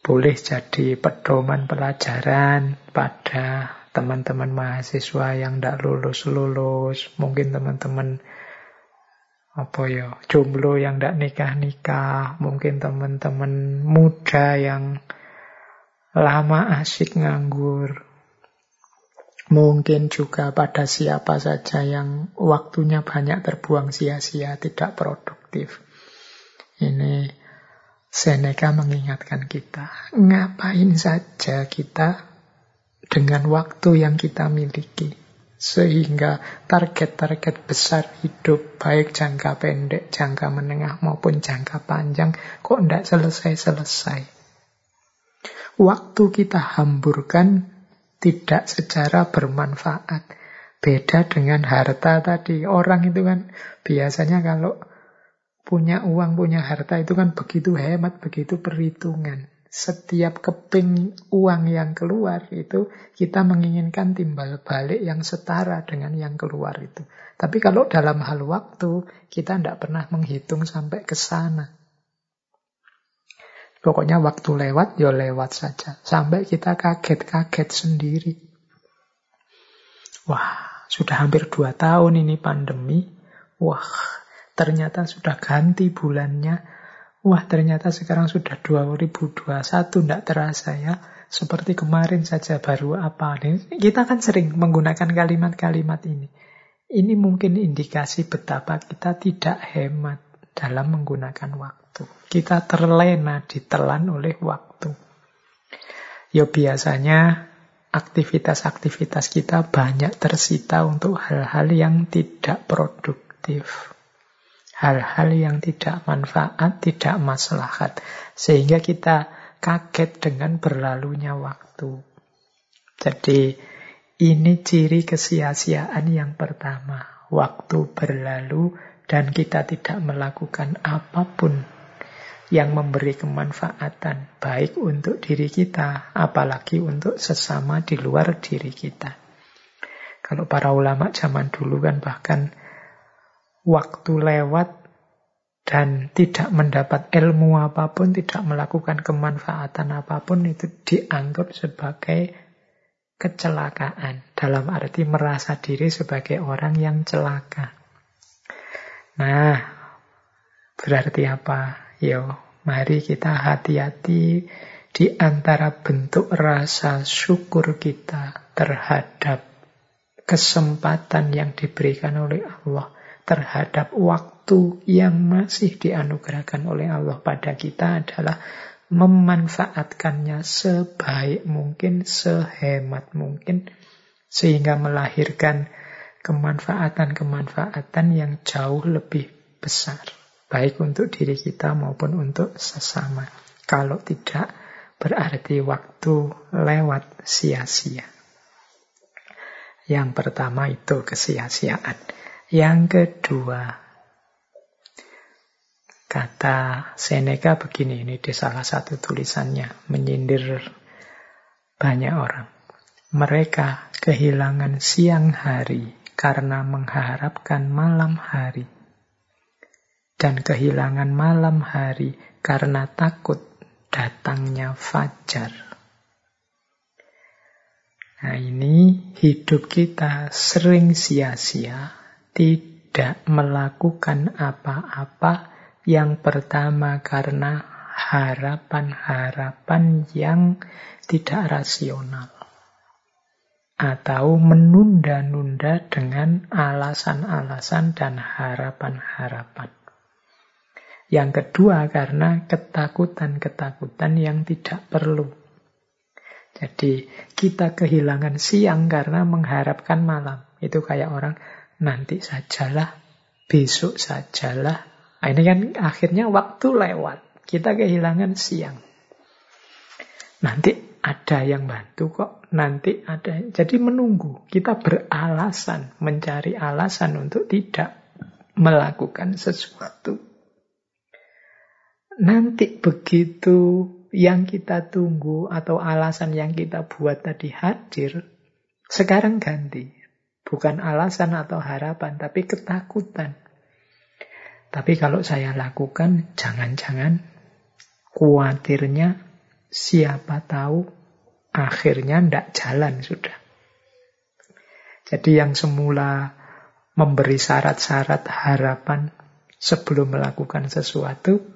boleh jadi pedoman pelajaran pada teman-teman mahasiswa yang tidak lulus-lulus, mungkin teman-teman apa ya jomblo yang tidak nikah-nikah, mungkin teman-teman muda yang lama asik nganggur, mungkin juga pada siapa saja yang waktunya banyak terbuang sia-sia, tidak produktif. Ini Seneca mengingatkan kita, ngapain saja kita dengan waktu yang kita miliki. Sehingga target-target besar hidup, baik jangka pendek, jangka menengah maupun jangka panjang, kok tidak selesai-selesai. Waktu kita hamburkan tidak secara bermanfaat. Beda dengan harta tadi. Orang itu kan biasanya kalau punya uang, punya harta itu kan begitu hemat, begitu perhitungan. Setiap keping uang yang keluar itu kita menginginkan timbal balik yang setara dengan yang keluar itu. Tapi kalau dalam hal waktu, kita tidak pernah menghitung sampai ke sana. Pokoknya waktu lewat, ya lewat saja. Sampai kita kaget-kaget sendiri. Wah, sudah hampir dua tahun ini pandemi. Wah, Ternyata sudah ganti bulannya. Wah, ternyata sekarang sudah 2021, tidak terasa ya. Seperti kemarin saja baru apa. Kita kan sering menggunakan kalimat-kalimat ini. Ini mungkin indikasi betapa kita tidak hemat dalam menggunakan waktu. Kita terlena, ditelan oleh waktu. Ya biasanya aktivitas-aktivitas kita banyak tersita untuk hal-hal yang tidak produktif hal-hal yang tidak manfaat, tidak maslahat. Sehingga kita kaget dengan berlalunya waktu. Jadi ini ciri kesia-siaan yang pertama. Waktu berlalu dan kita tidak melakukan apa pun yang memberi kemanfaatan baik untuk diri kita, apalagi untuk sesama di luar diri kita. Kalau para ulama zaman dulu kan bahkan waktu lewat dan tidak mendapat ilmu apa pun, tidak melakukan kemanfaatan apa pun, itu dianggap sebagai kecelakaan. Dalam arti merasa diri sebagai orang yang celaka. Nah, berarti apa? Yo, mari kita hati-hati di antara bentuk rasa syukur kita terhadap kesempatan yang diberikan oleh Allah terhadap waktu yang masih dianugerahkan oleh Allah pada kita adalah memanfaatkannya sebaik mungkin, sehemat mungkin, sehingga melahirkan kemanfaatan-kemanfaatan yang jauh lebih besar, baik untuk diri kita maupun untuk sesama. Kalau tidak, berarti waktu lewat sia-sia. Yang pertama itu kesia-siaan. Yang kedua, Kata Seneca begini, ini di salah satu tulisannya, menyindir banyak orang. Mereka kehilangan siang hari karena mengharapkan malam hari. Dan kehilangan malam hari karena takut datangnya fajar. Nah ini hidup kita sering sia-sia, tidak melakukan apa-apa yang pertama karena harapan-harapan yang tidak rasional. Atau menunda-nunda dengan alasan-alasan dan harapan-harapan. Yang kedua karena ketakutan-ketakutan yang tidak perlu. Jadi kita kehilangan siang karena mengharapkan malam. Itu kayak orang nanti sajalah, besok sajalah, Nah, ini kan akhirnya waktu lewat. Kita kehilangan siang. Nanti ada yang bantu kok. Nanti ada. Jadi menunggu. Kita beralasan. Mencari alasan untuk tidak melakukan sesuatu. Nanti begitu yang kita tunggu atau alasan yang kita buat tadi hadir, sekarang ganti. Bukan alasan atau harapan, tapi ketakutan. Tapi kalau saya lakukan, jangan-jangan kuatirnya siapa tahu akhirnya ndak jalan sudah. Jadi yang semula memberi syarat-syarat harapan sebelum melakukan sesuatu,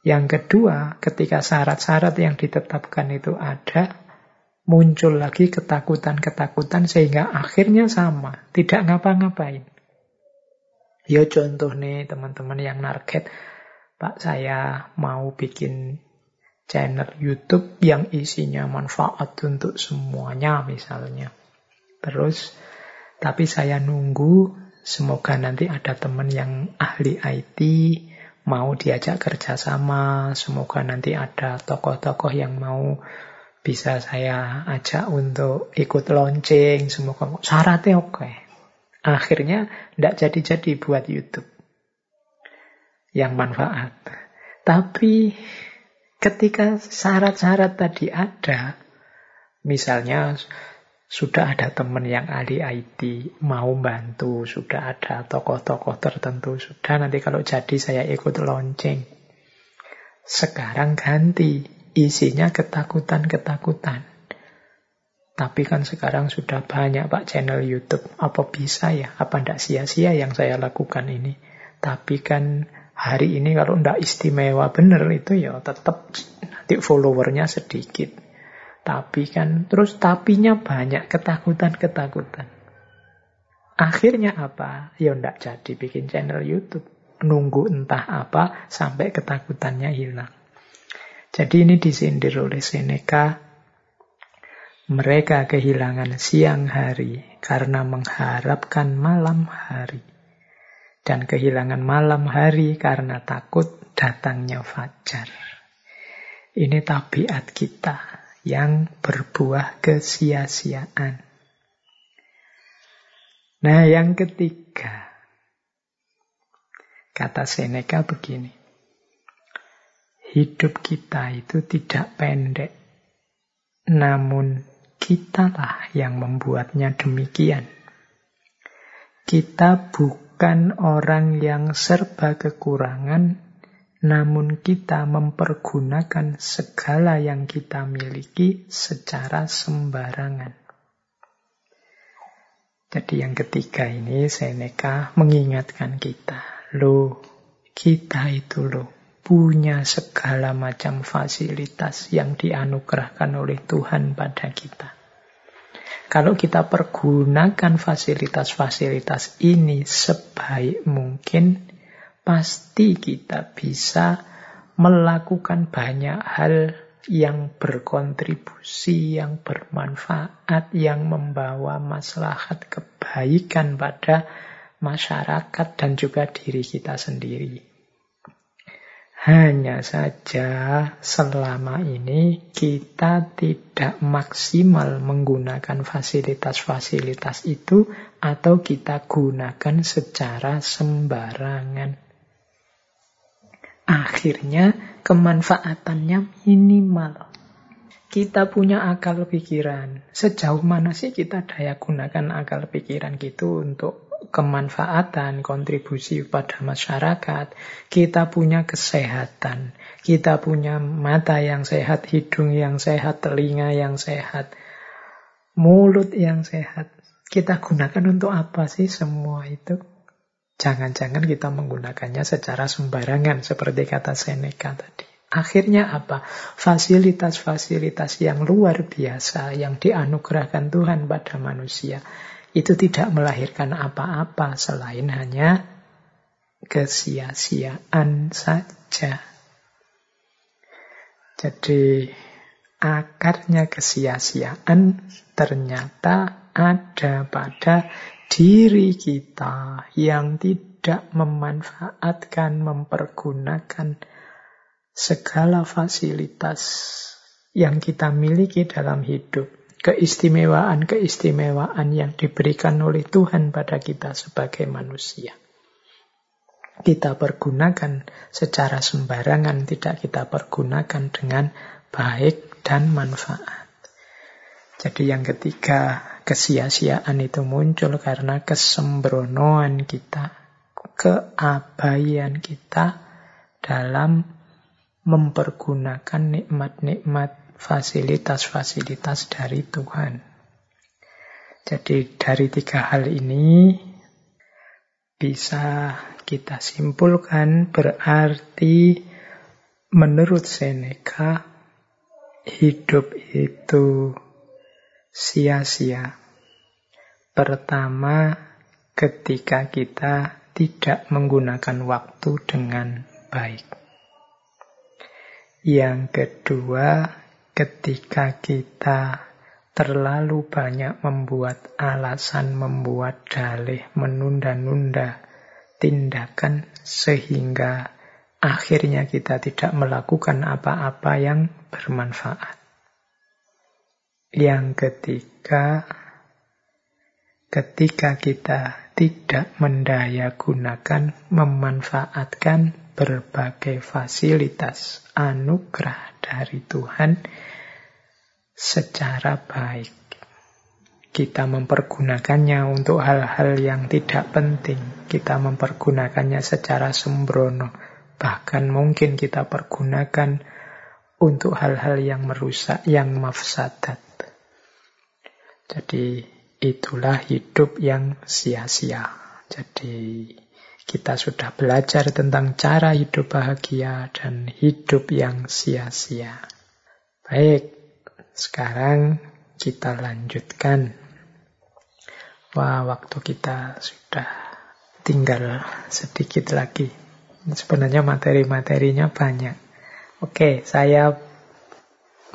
yang kedua ketika syarat-syarat yang ditetapkan itu ada, muncul lagi ketakutan-ketakutan sehingga akhirnya sama, tidak ngapa-ngapain. Ya contoh nih teman-teman yang narget, Pak saya mau bikin channel YouTube yang isinya manfaat untuk semuanya misalnya. Terus, tapi saya nunggu semoga nanti ada teman yang ahli IT, mau diajak kerjasama, semoga nanti ada tokoh-tokoh yang mau bisa saya ajak untuk ikut launching, semoga syaratnya oke. Akhirnya tidak jadi-jadi buat YouTube yang manfaat. Tapi ketika syarat-syarat tadi ada, misalnya sudah ada teman yang ahli IT mau bantu, sudah ada tokoh-tokoh tertentu, sudah nanti kalau jadi saya ikut launching. Sekarang ganti, isinya ketakutan-ketakutan. Tapi kan sekarang sudah banyak Pak channel YouTube. Apa bisa ya? Apa tidak sia-sia yang saya lakukan ini? Tapi kan hari ini kalau tidak istimewa benar itu ya tetap nanti followernya sedikit. Tapi kan terus tapinya banyak ketakutan-ketakutan. Akhirnya apa? Ya tidak jadi bikin channel YouTube. Nunggu entah apa sampai ketakutannya hilang. Jadi ini disindir oleh Seneca mereka kehilangan siang hari karena mengharapkan malam hari. Dan kehilangan malam hari karena takut datangnya fajar. Ini tabiat kita yang berbuah kesia-siaan. Nah, yang ketiga, kata Seneca begini, hidup kita itu tidak pendek, namun Kitalah yang membuatnya demikian. Kita bukan orang yang serba kekurangan, namun kita mempergunakan segala yang kita miliki secara sembarangan. Jadi yang ketiga ini Seneca mengingatkan kita, lo kita itu lo punya segala macam fasilitas yang dianugerahkan oleh Tuhan pada kita. Kalau kita pergunakan fasilitas-fasilitas ini sebaik mungkin, pasti kita bisa melakukan banyak hal yang berkontribusi, yang bermanfaat, yang membawa maslahat kebaikan pada masyarakat dan juga diri kita sendiri. Hanya saja selama ini kita tidak maksimal menggunakan fasilitas-fasilitas itu atau kita gunakan secara sembarangan. Akhirnya kemanfaatannya minimal. Kita punya akal pikiran. Sejauh mana sih kita daya gunakan akal pikiran gitu untuk kemanfaatan, kontribusi pada masyarakat. Kita punya kesehatan. Kita punya mata yang sehat, hidung yang sehat, telinga yang sehat, mulut yang sehat. Kita gunakan untuk apa sih semua itu? Jangan-jangan kita menggunakannya secara sembarangan seperti kata Seneca tadi. Akhirnya apa? Fasilitas-fasilitas yang luar biasa yang dianugerahkan Tuhan pada manusia itu tidak melahirkan apa-apa selain hanya kesia-siaan saja. Jadi akarnya kesia-siaan ternyata ada pada diri kita yang tidak memanfaatkan, mempergunakan segala fasilitas yang kita miliki dalam hidup, keistimewaan-keistimewaan yang diberikan oleh Tuhan pada kita sebagai manusia. Kita pergunakan secara sembarangan, tidak kita pergunakan dengan baik dan manfaat. Jadi yang ketiga, kesia-siaan itu muncul karena kesembronoan kita, keabaian kita dalam mempergunakan nikmat-nikmat fasilitas-fasilitas dari Tuhan. Jadi dari tiga hal ini bisa kita simpulkan berarti menurut Seneca hidup itu sia-sia. Pertama, ketika kita tidak menggunakan waktu dengan baik. Yang kedua, ketika kita terlalu banyak membuat alasan, membuat dalih, menunda-nunda tindakan sehingga akhirnya kita tidak melakukan apa-apa yang bermanfaat. Yang ketiga, ketika kita tidak mendaya gunakan, memanfaatkan berbagai fasilitas anugerah dari Tuhan secara baik. Kita mempergunakannya untuk hal-hal yang tidak penting. Kita mempergunakannya secara sembrono. Bahkan mungkin kita pergunakan untuk hal-hal yang merusak, yang mafsadat. Jadi itulah hidup yang sia-sia. Jadi kita sudah belajar tentang cara hidup bahagia dan hidup yang sia-sia. Baik, sekarang kita lanjutkan. Wah, waktu kita sudah tinggal sedikit lagi. Sebenarnya materi-materinya banyak. Oke, saya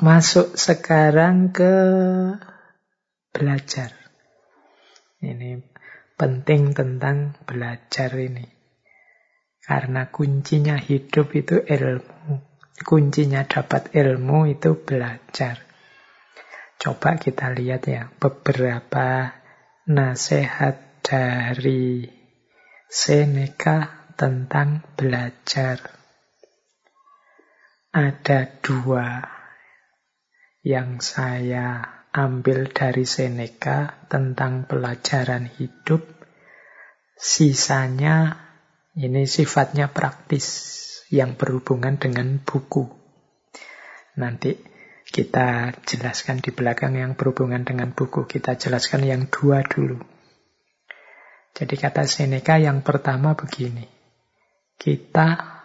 masuk sekarang ke belajar. Ini penting tentang belajar ini. Karena kuncinya hidup itu ilmu. Kuncinya dapat ilmu itu belajar. Coba kita lihat ya beberapa nasihat dari Seneca tentang belajar. Ada dua yang saya ambil dari Seneca tentang pelajaran hidup. Sisanya ini sifatnya praktis yang berhubungan dengan buku. Nanti kita jelaskan di belakang yang berhubungan dengan buku. Kita jelaskan yang dua dulu. Jadi kata Seneca yang pertama begini. Kita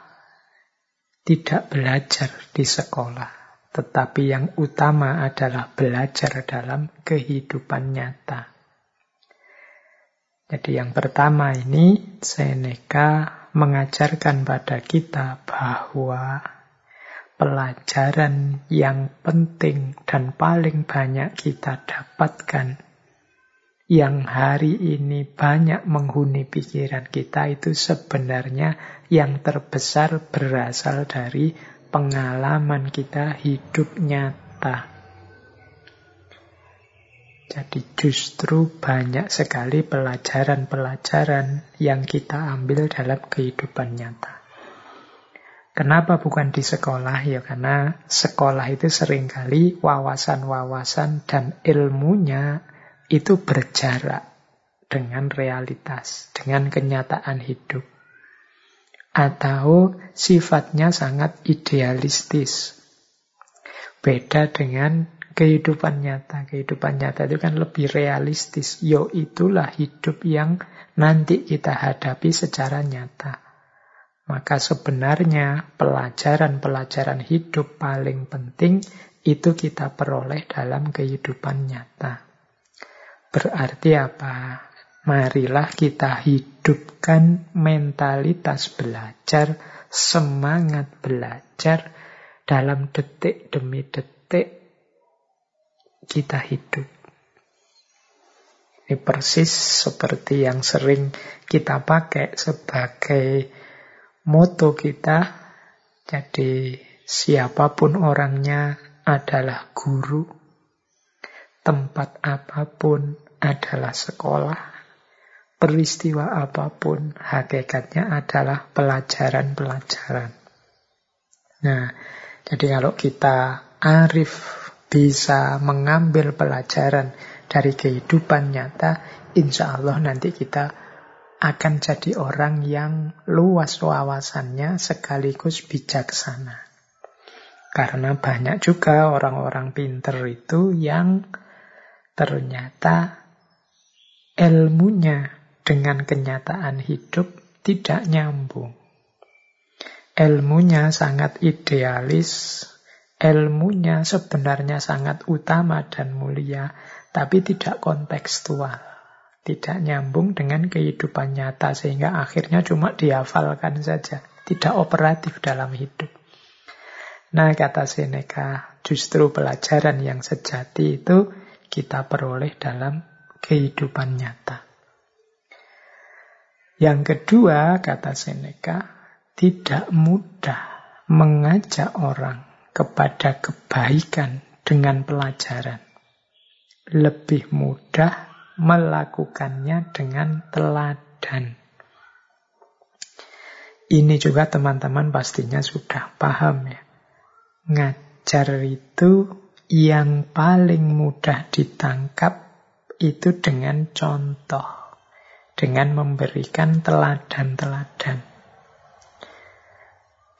tidak belajar di sekolah tetapi yang utama adalah belajar dalam kehidupan nyata. Jadi yang pertama ini Seneca mengajarkan pada kita bahwa pelajaran yang penting dan paling banyak kita dapatkan yang hari ini banyak menghuni pikiran kita itu sebenarnya yang terbesar berasal dari pengalaman kita hidup nyata. Jadi justru banyak sekali pelajaran-pelajaran yang kita ambil dalam kehidupan nyata. Kenapa bukan di sekolah? Ya karena sekolah itu sering kali wawasan-wawasan dan ilmunya itu berjarak dengan realitas, dengan kenyataan hidup. Atau sifatnya sangat idealistis. Beda dengan kehidupan nyata. Kehidupan nyata itu kan lebih realistis. Yo itulah hidup yang nanti kita hadapi secara nyata. Maka sebenarnya pelajaran-pelajaran hidup paling penting itu kita peroleh dalam kehidupan nyata. Berarti apa? Marilah kita hidupkan mentalitas belajar, semangat belajar dalam detik demi detik kita hidup. Ini persis seperti yang sering kita pakai sebagai moto kita. Jadi siapa pun orangnya adalah guru. Tempat apa pun adalah sekolah. Peristiwa apa pun hakikatnya adalah pelajaran-pelajaran. Nah, jadi kalau kita arif bisa mengambil pelajaran dari kehidupan nyata, insya Allah nanti kita akan jadi orang yang luas wawasannya sekaligus bijaksana. Karena banyak juga orang-orang pinter itu yang ternyata ilmunya dengan kenyataan hidup tidak nyambung. Ilmunya sangat idealis, ilmunya sebenarnya sangat utama dan mulia, tapi tidak kontekstual tidak nyambung dengan kehidupan nyata sehingga akhirnya cuma dihafalkan saja, tidak operatif dalam hidup. Nah, kata Seneca, justru pelajaran yang sejati itu kita peroleh dalam kehidupan nyata. Yang kedua, kata Seneca, tidak mudah mengajak orang kepada kebaikan dengan pelajaran. Lebih mudah melakukannya dengan teladan. Ini juga teman-teman pastinya sudah paham ya. Ngajar itu yang paling mudah ditangkap itu dengan contoh. Dengan memberikan teladan-teladan.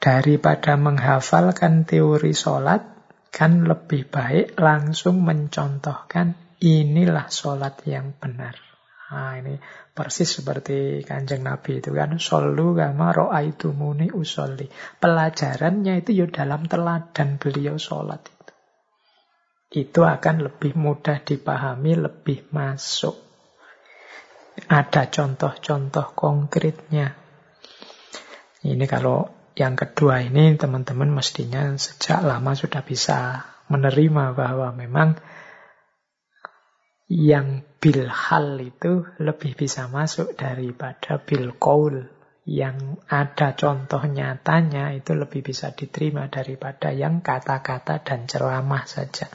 Daripada menghafalkan teori sholat, kan lebih baik langsung mencontohkan inilah sholat yang benar. Nah, ini persis seperti kanjeng Nabi itu kan. Solu kama muni usolli. Pelajarannya itu ya dalam teladan beliau sholat itu. Itu akan lebih mudah dipahami, lebih masuk. Ada contoh-contoh konkretnya. Ini kalau yang kedua ini teman-teman mestinya sejak lama sudah bisa menerima bahwa memang yang bil hal itu lebih bisa masuk daripada bil qaul yang ada contoh nyatanya itu lebih bisa diterima daripada yang kata-kata dan ceramah saja.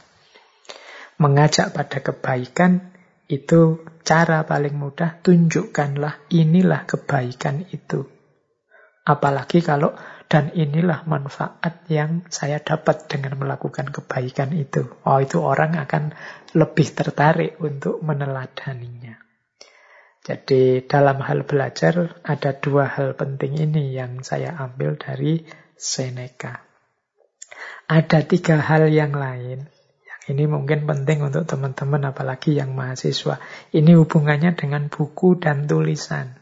Mengajak pada kebaikan itu cara paling mudah, tunjukkanlah inilah kebaikan itu. Apalagi kalau dan inilah manfaat yang saya dapat dengan melakukan kebaikan itu. Oh, itu orang akan lebih tertarik untuk meneladaninya. Jadi dalam hal belajar ada dua hal penting ini yang saya ambil dari Seneca. Ada tiga hal yang lain. Ini mungkin penting untuk teman-teman apalagi yang mahasiswa. Ini hubungannya dengan buku dan tulisan.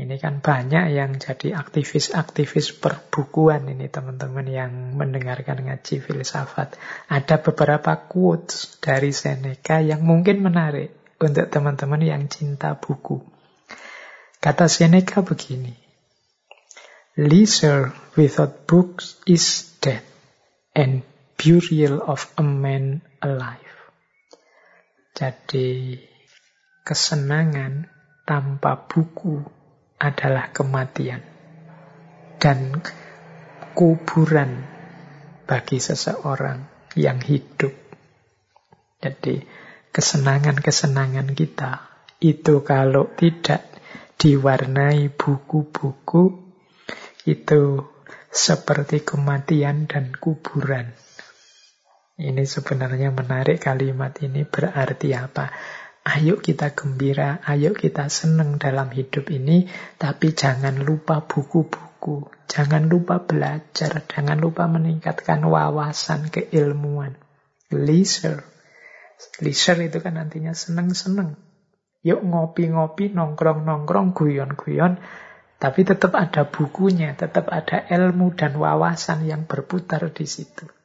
Ini kan banyak yang jadi aktivis-aktivis perbukuan ini teman-teman yang mendengarkan ngaji filsafat. Ada beberapa quotes dari Seneca yang mungkin menarik untuk teman-teman yang cinta buku. Kata Seneca begini, Leisure without books is death and burial of a man alive. Jadi kesenangan tanpa buku adalah kematian dan kuburan bagi seseorang yang hidup. Jadi kesenangan-kesenangan kita itu kalau tidak diwarnai buku-buku itu seperti kematian dan kuburan. Ini sebenarnya menarik kalimat ini berarti apa? Ayo kita gembira, ayo kita senang dalam hidup ini, tapi jangan lupa buku-buku, jangan lupa belajar, jangan lupa meningkatkan wawasan keilmuan. Leisure. Leisure itu kan nantinya seneng-seneng. Yuk ngopi-ngopi, nongkrong-nongkrong, guyon-guyon, tapi tetap ada bukunya, tetap ada ilmu dan wawasan yang berputar di situ.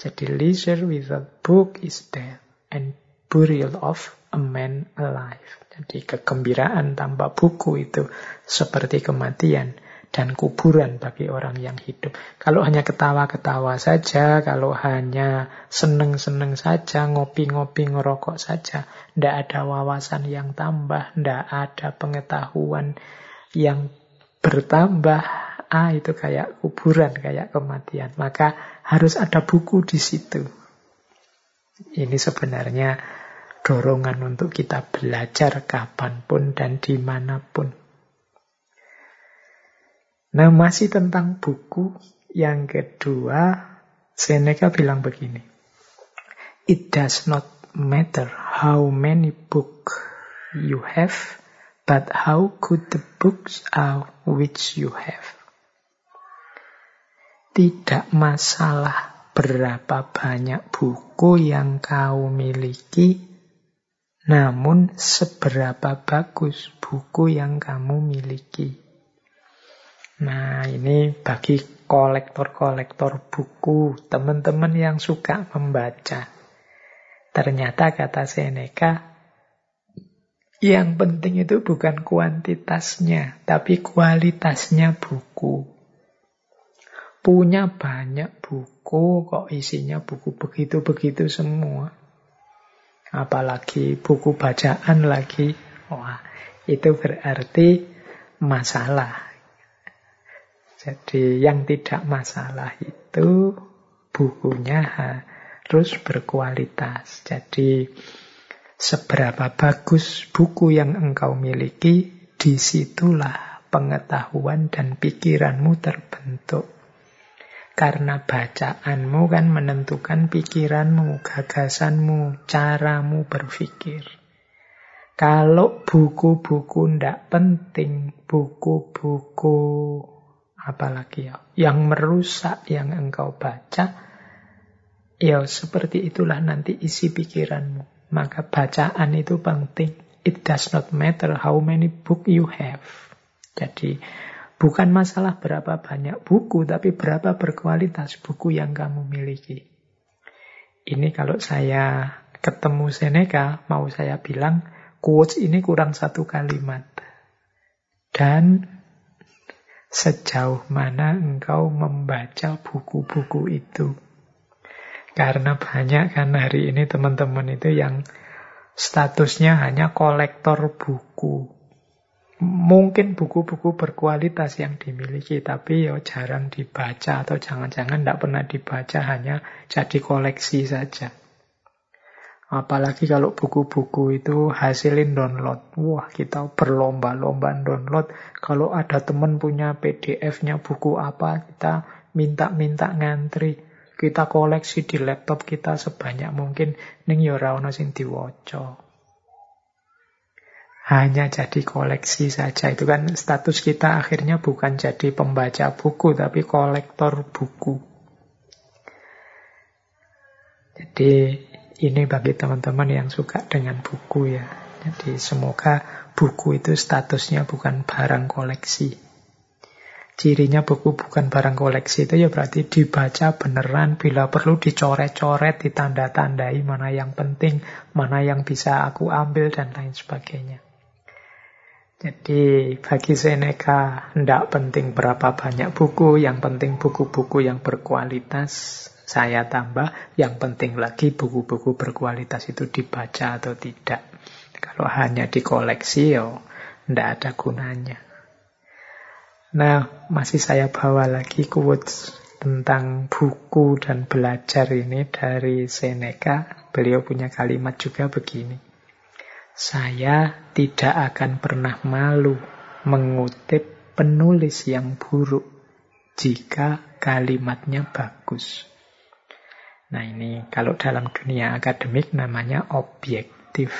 Jadi leisure without book is death and burial of a man alive. Jadi kegembiraan tanpa buku itu seperti kematian dan kuburan bagi orang yang hidup. Kalau hanya ketawa-ketawa saja, kalau hanya seneng-seneng saja, ngopi-ngopi, ngerokok saja, tidak ada wawasan yang tambah, tidak ada pengetahuan yang bertambah, ah itu kayak kuburan, kayak kematian. Maka harus ada buku di situ. Ini sebenarnya dorongan untuk kita belajar kapan pun dan di mana pun. Nah, masih tentang buku yang kedua, Seneca bilang begini. It does not matter how many books you have, but how good the books are which you have. Tidak masalah berapa banyak buku yang kau miliki, namun, seberapa bagus buku yang kamu miliki? Nah, ini bagi kolektor-kolektor buku, teman-teman yang suka membaca. Ternyata kata Seneca, yang penting itu bukan kuantitasnya, tapi kualitasnya buku. Punya banyak buku, kok isinya buku begitu-begitu semua apalagi buku bacaan lagi, wah itu berarti masalah. Jadi yang tidak masalah itu bukunya harus berkualitas. Jadi seberapa bagus buku yang engkau miliki, di situlah pengetahuan dan pikiranmu terbentuk. Karena bacaanmu kan menentukan pikiranmu, gagasanmu, caramu berpikir. Kalau buku-buku ndak penting, buku-buku apalagi ya, yang merusak yang engkau baca, ya seperti itulah nanti isi pikiranmu. Maka bacaan itu penting. It does not matter how many book you have. Jadi Bukan masalah berapa banyak buku, tapi berapa berkualitas buku yang kamu miliki. Ini kalau saya ketemu Seneca, mau saya bilang, quotes ini kurang satu kalimat. Dan sejauh mana engkau membaca buku-buku itu. Karena banyak kan hari ini teman-teman itu yang statusnya hanya kolektor buku mungkin buku-buku berkualitas yang dimiliki, tapi ya jarang dibaca atau jangan-jangan tidak pernah dibaca, hanya jadi koleksi saja. Apalagi kalau buku-buku itu hasilin download. Wah, kita berlomba-lomba download. Kalau ada teman punya PDF-nya buku apa, kita minta-minta ngantri. Kita koleksi di laptop kita sebanyak mungkin. Ning ya ora sing hanya jadi koleksi saja. Itu kan status kita akhirnya bukan jadi pembaca buku, tapi kolektor buku. Jadi ini bagi teman-teman yang suka dengan buku ya. Jadi semoga buku itu statusnya bukan barang koleksi. Cirinya buku bukan barang koleksi itu ya berarti dibaca beneran, bila perlu dicoret-coret, ditanda-tandai mana yang penting, mana yang bisa aku ambil, dan lain sebagainya. Jadi bagi Seneca tidak penting berapa banyak buku, yang penting buku-buku yang berkualitas saya tambah, yang penting lagi buku-buku berkualitas itu dibaca atau tidak. Kalau hanya dikoleksi ya tidak ada gunanya. Nah, masih saya bawa lagi quotes tentang buku dan belajar ini dari Seneca. Beliau punya kalimat juga begini. Saya tidak akan pernah malu mengutip penulis yang buruk jika kalimatnya bagus. Nah ini kalau dalam dunia akademik namanya objektif.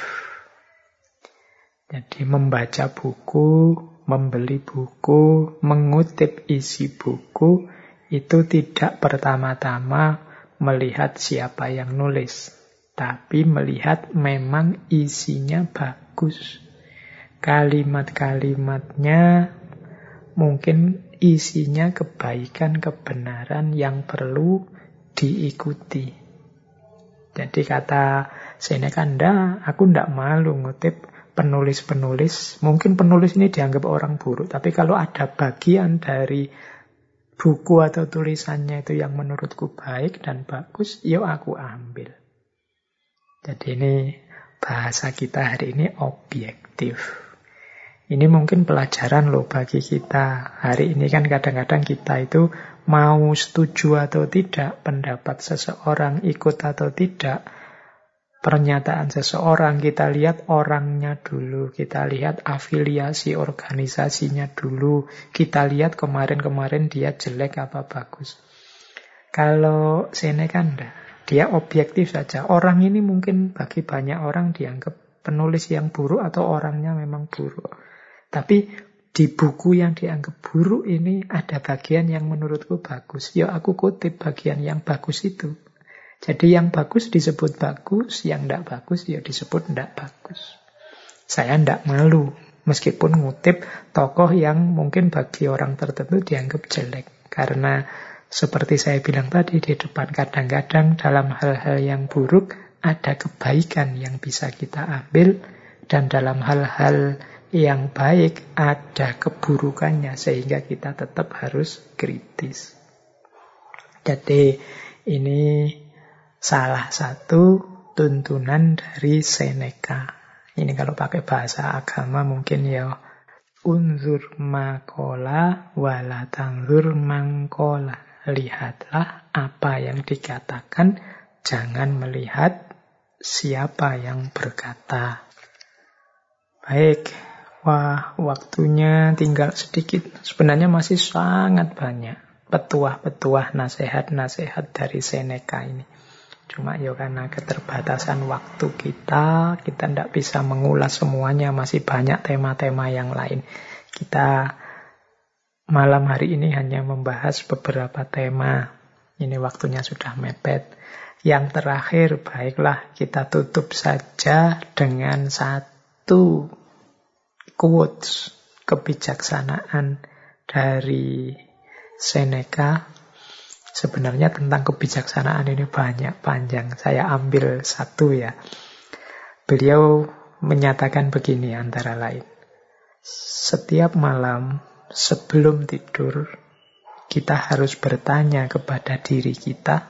Jadi membaca buku, membeli buku, mengutip isi buku, itu tidak pertama-tama melihat siapa yang nulis. Tapi melihat memang isinya bagus. Kalimat-kalimatnya mungkin isinya kebaikan, kebenaran yang perlu diikuti. Jadi kata Seneca, ndak, aku ndak malu ngutip penulis-penulis. Mungkin penulis ini dianggap orang buruk, tapi kalau ada bagian dari buku atau tulisannya itu yang menurutku baik dan bagus, yuk aku ambil. Jadi ini bahasa kita hari ini objektif. Ini mungkin pelajaran loh bagi kita. Hari ini kan kadang-kadang kita itu mau setuju atau tidak pendapat seseorang, ikut atau tidak pernyataan seseorang, kita lihat orangnya dulu, kita lihat afiliasi organisasinya dulu, kita lihat kemarin-kemarin dia jelek apa bagus. Kalau Seneca enggak, dia objektif saja. Orang ini mungkin bagi banyak orang dianggap penulis yang buruk atau orangnya memang buruk. Tapi di buku yang dianggap buruk ini ada bagian yang menurutku bagus. Ya aku kutip bagian yang bagus itu. Jadi yang bagus disebut bagus, yang tidak bagus ya disebut tidak bagus. Saya tidak malu meskipun ngutip tokoh yang mungkin bagi orang tertentu dianggap jelek. Karena seperti saya bilang tadi di depan kadang-kadang dalam hal-hal yang buruk ada kebaikan yang bisa kita ambil dan dalam hal-hal yang baik ada keburukannya sehingga kita tetap harus kritis. Jadi ini salah satu tuntunan dari Seneca. Ini kalau pakai bahasa agama mungkin ya unzur makola wala tangzur mangkola. Lihatlah apa yang dikatakan, jangan melihat siapa yang berkata. Baik, Wah, waktunya tinggal sedikit. Sebenarnya masih sangat banyak petuah-petuah nasihat-nasihat dari Seneca ini. Cuma ya karena keterbatasan waktu kita, kita tidak bisa mengulas semuanya. Masih banyak tema-tema yang lain. Kita malam hari ini hanya membahas beberapa tema. Ini waktunya sudah mepet. Yang terakhir, baiklah kita tutup saja dengan satu quotes kebijaksanaan dari Seneca. Sebenarnya tentang kebijaksanaan ini banyak panjang. Saya ambil satu ya. Beliau menyatakan begini antara lain. Setiap malam sebelum tidur kita harus bertanya kepada diri kita.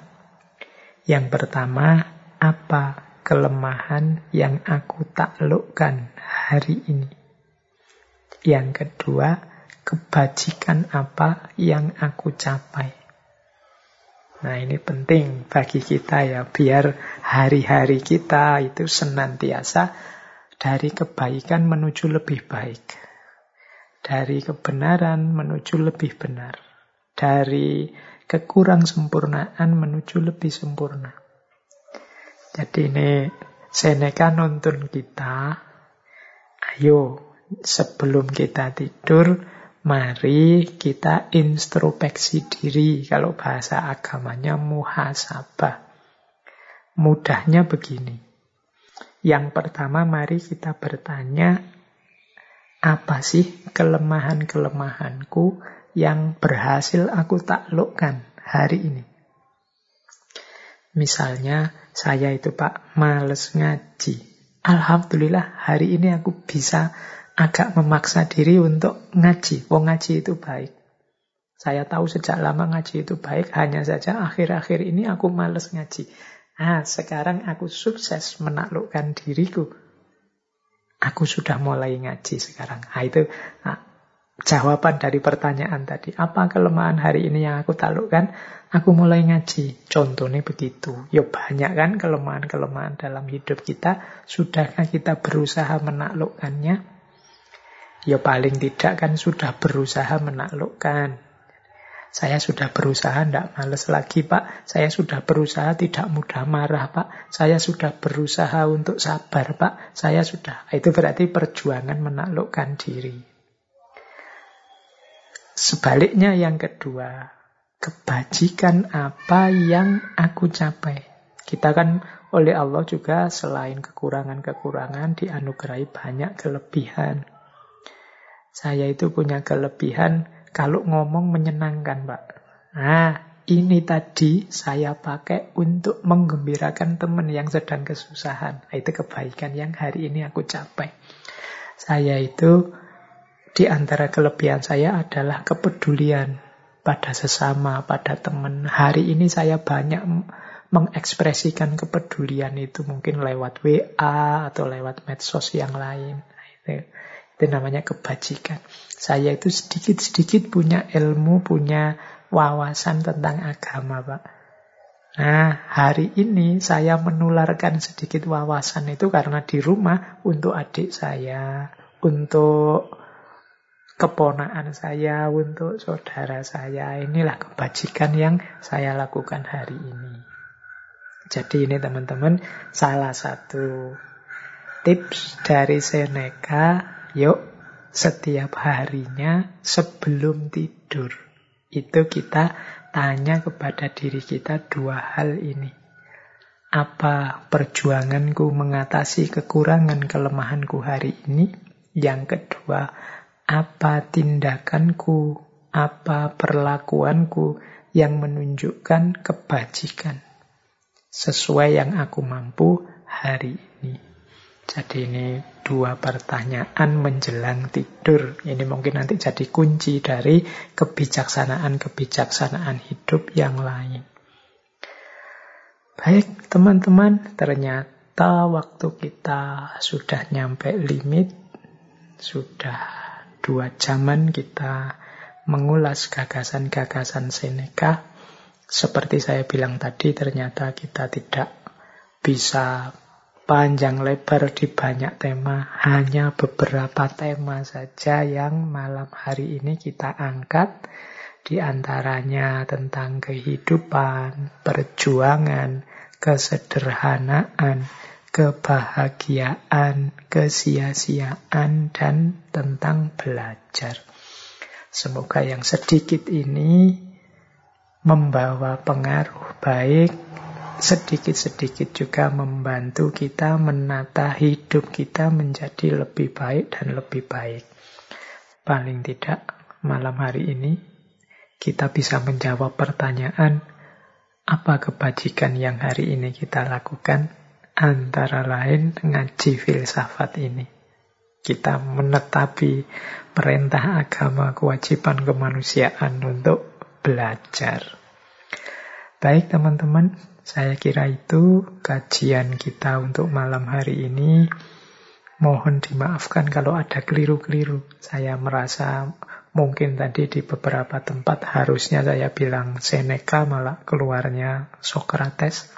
Yang pertama, apa kelemahan yang aku taklukkan hari ini? Yang kedua, kebajikan apa yang aku capai. Nah ini penting bagi kita ya, biar hari-hari kita itu senantiasa dari kebaikan menuju lebih baik. Dari kebenaran menuju lebih benar. Dari kekurang sempurnaan menuju lebih sempurna. Jadi ini Seneca nuntun kita, ayo sebelum kita tidur, mari kita introspeksi diri. Kalau bahasa agamanya muhasabah. Mudahnya begini. Yang pertama mari kita bertanya, apa sih kelemahan-kelemahanku yang berhasil aku taklukkan hari ini? Misalnya, saya itu Pak, males ngaji. Alhamdulillah hari ini aku bisa agak memaksa diri untuk ngaji. Wong ngaji itu baik. Saya tahu sejak lama ngaji itu baik, hanya saja akhir-akhir ini aku males ngaji. Ah, sekarang aku sukses menaklukkan diriku. Aku sudah mulai ngaji sekarang. Ah, itu nah, jawaban dari pertanyaan tadi. Apa kelemahan hari ini yang aku taklukkan? Aku mulai ngaji. Contohnya begitu. Ya banyak kan kelemahan-kelemahan dalam hidup kita. Sudahkah kita berusaha menaklukkannya? Ya paling tidak kan sudah berusaha menaklukkan. Saya sudah berusaha tidak males lagi Pak. Saya sudah berusaha tidak mudah marah Pak. Saya sudah berusaha untuk sabar Pak. Saya sudah. Itu berarti perjuangan menaklukkan diri. Sebaliknya yang kedua, kebajikan apa yang aku capai. Kita kan oleh Allah juga selain kekurangan-kekurangan dianugerahi banyak kelebihan. Saya itu punya kelebihan kalau ngomong menyenangkan, Pak. Nah, ini tadi saya pakai untuk menggembirakan teman yang sedang kesusahan. Nah, itu kebaikan yang hari ini aku capai. Saya itu di antara kelebihan saya adalah kepedulian pada sesama, pada teman. Hari ini saya banyak mengekspresikan kepedulian itu mungkin lewat WA atau lewat medsos yang lain. Nah, itu, itu namanya kebajikan. Saya itu sedikit-sedikit punya ilmu, punya wawasan tentang agama, Pak. Nah, hari ini saya menularkan sedikit wawasan itu karena di rumah untuk adik saya, untuk keponaan saya, untuk saudara saya. Inilah kebajikan yang saya lakukan hari ini. Jadi ini teman-teman salah satu tips dari Seneca, yuk setiap harinya sebelum tidur. Itu kita tanya kepada diri kita dua hal ini. Apa perjuanganku mengatasi kekurangan kelemahanku hari ini? Yang kedua, apa tindakanku, apa perlakuanku yang menunjukkan kebajikan sesuai yang aku mampu hari ini. Jadi ini dua pertanyaan menjelang tidur. Ini mungkin nanti jadi kunci dari kebijaksanaan-kebijaksanaan hidup yang lain. Baik, teman-teman, ternyata waktu kita sudah nyampe limit. Sudah dua jaman kita mengulas gagasan-gagasan Seneca. Seperti saya bilang tadi, ternyata kita tidak bisa panjang lebar di banyak tema, hanya beberapa tema saja yang malam hari ini kita angkat. Di antaranya tentang kehidupan, perjuangan, kesederhanaan, kebahagiaan, kesia-siaan, dan tentang belajar. Semoga yang sedikit ini membawa pengaruh baik sedikit-sedikit juga membantu kita menata hidup kita menjadi lebih baik dan lebih baik. Paling tidak malam hari ini kita bisa menjawab pertanyaan apa kebajikan yang hari ini kita lakukan antara lain ngaji filsafat ini. Kita menetapi perintah agama kewajiban kemanusiaan untuk belajar. Baik teman-teman, saya kira itu kajian kita untuk malam hari ini. Mohon dimaafkan kalau ada keliru-keliru. Saya merasa mungkin tadi di beberapa tempat harusnya saya bilang Seneca malah keluarnya Socrates.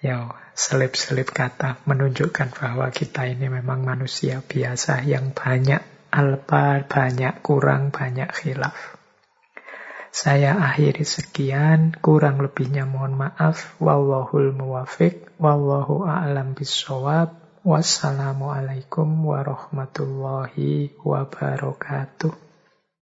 Ya, selip-selip kata menunjukkan bahwa kita ini memang manusia biasa yang banyak alpa, banyak kurang, banyak khilaf. Saya akhiri sekian, kurang lebihnya mohon maaf. Wallahul muwafiq, wallahu a'lam bisawab. Wassalamualaikum warahmatullahi wabarakatuh.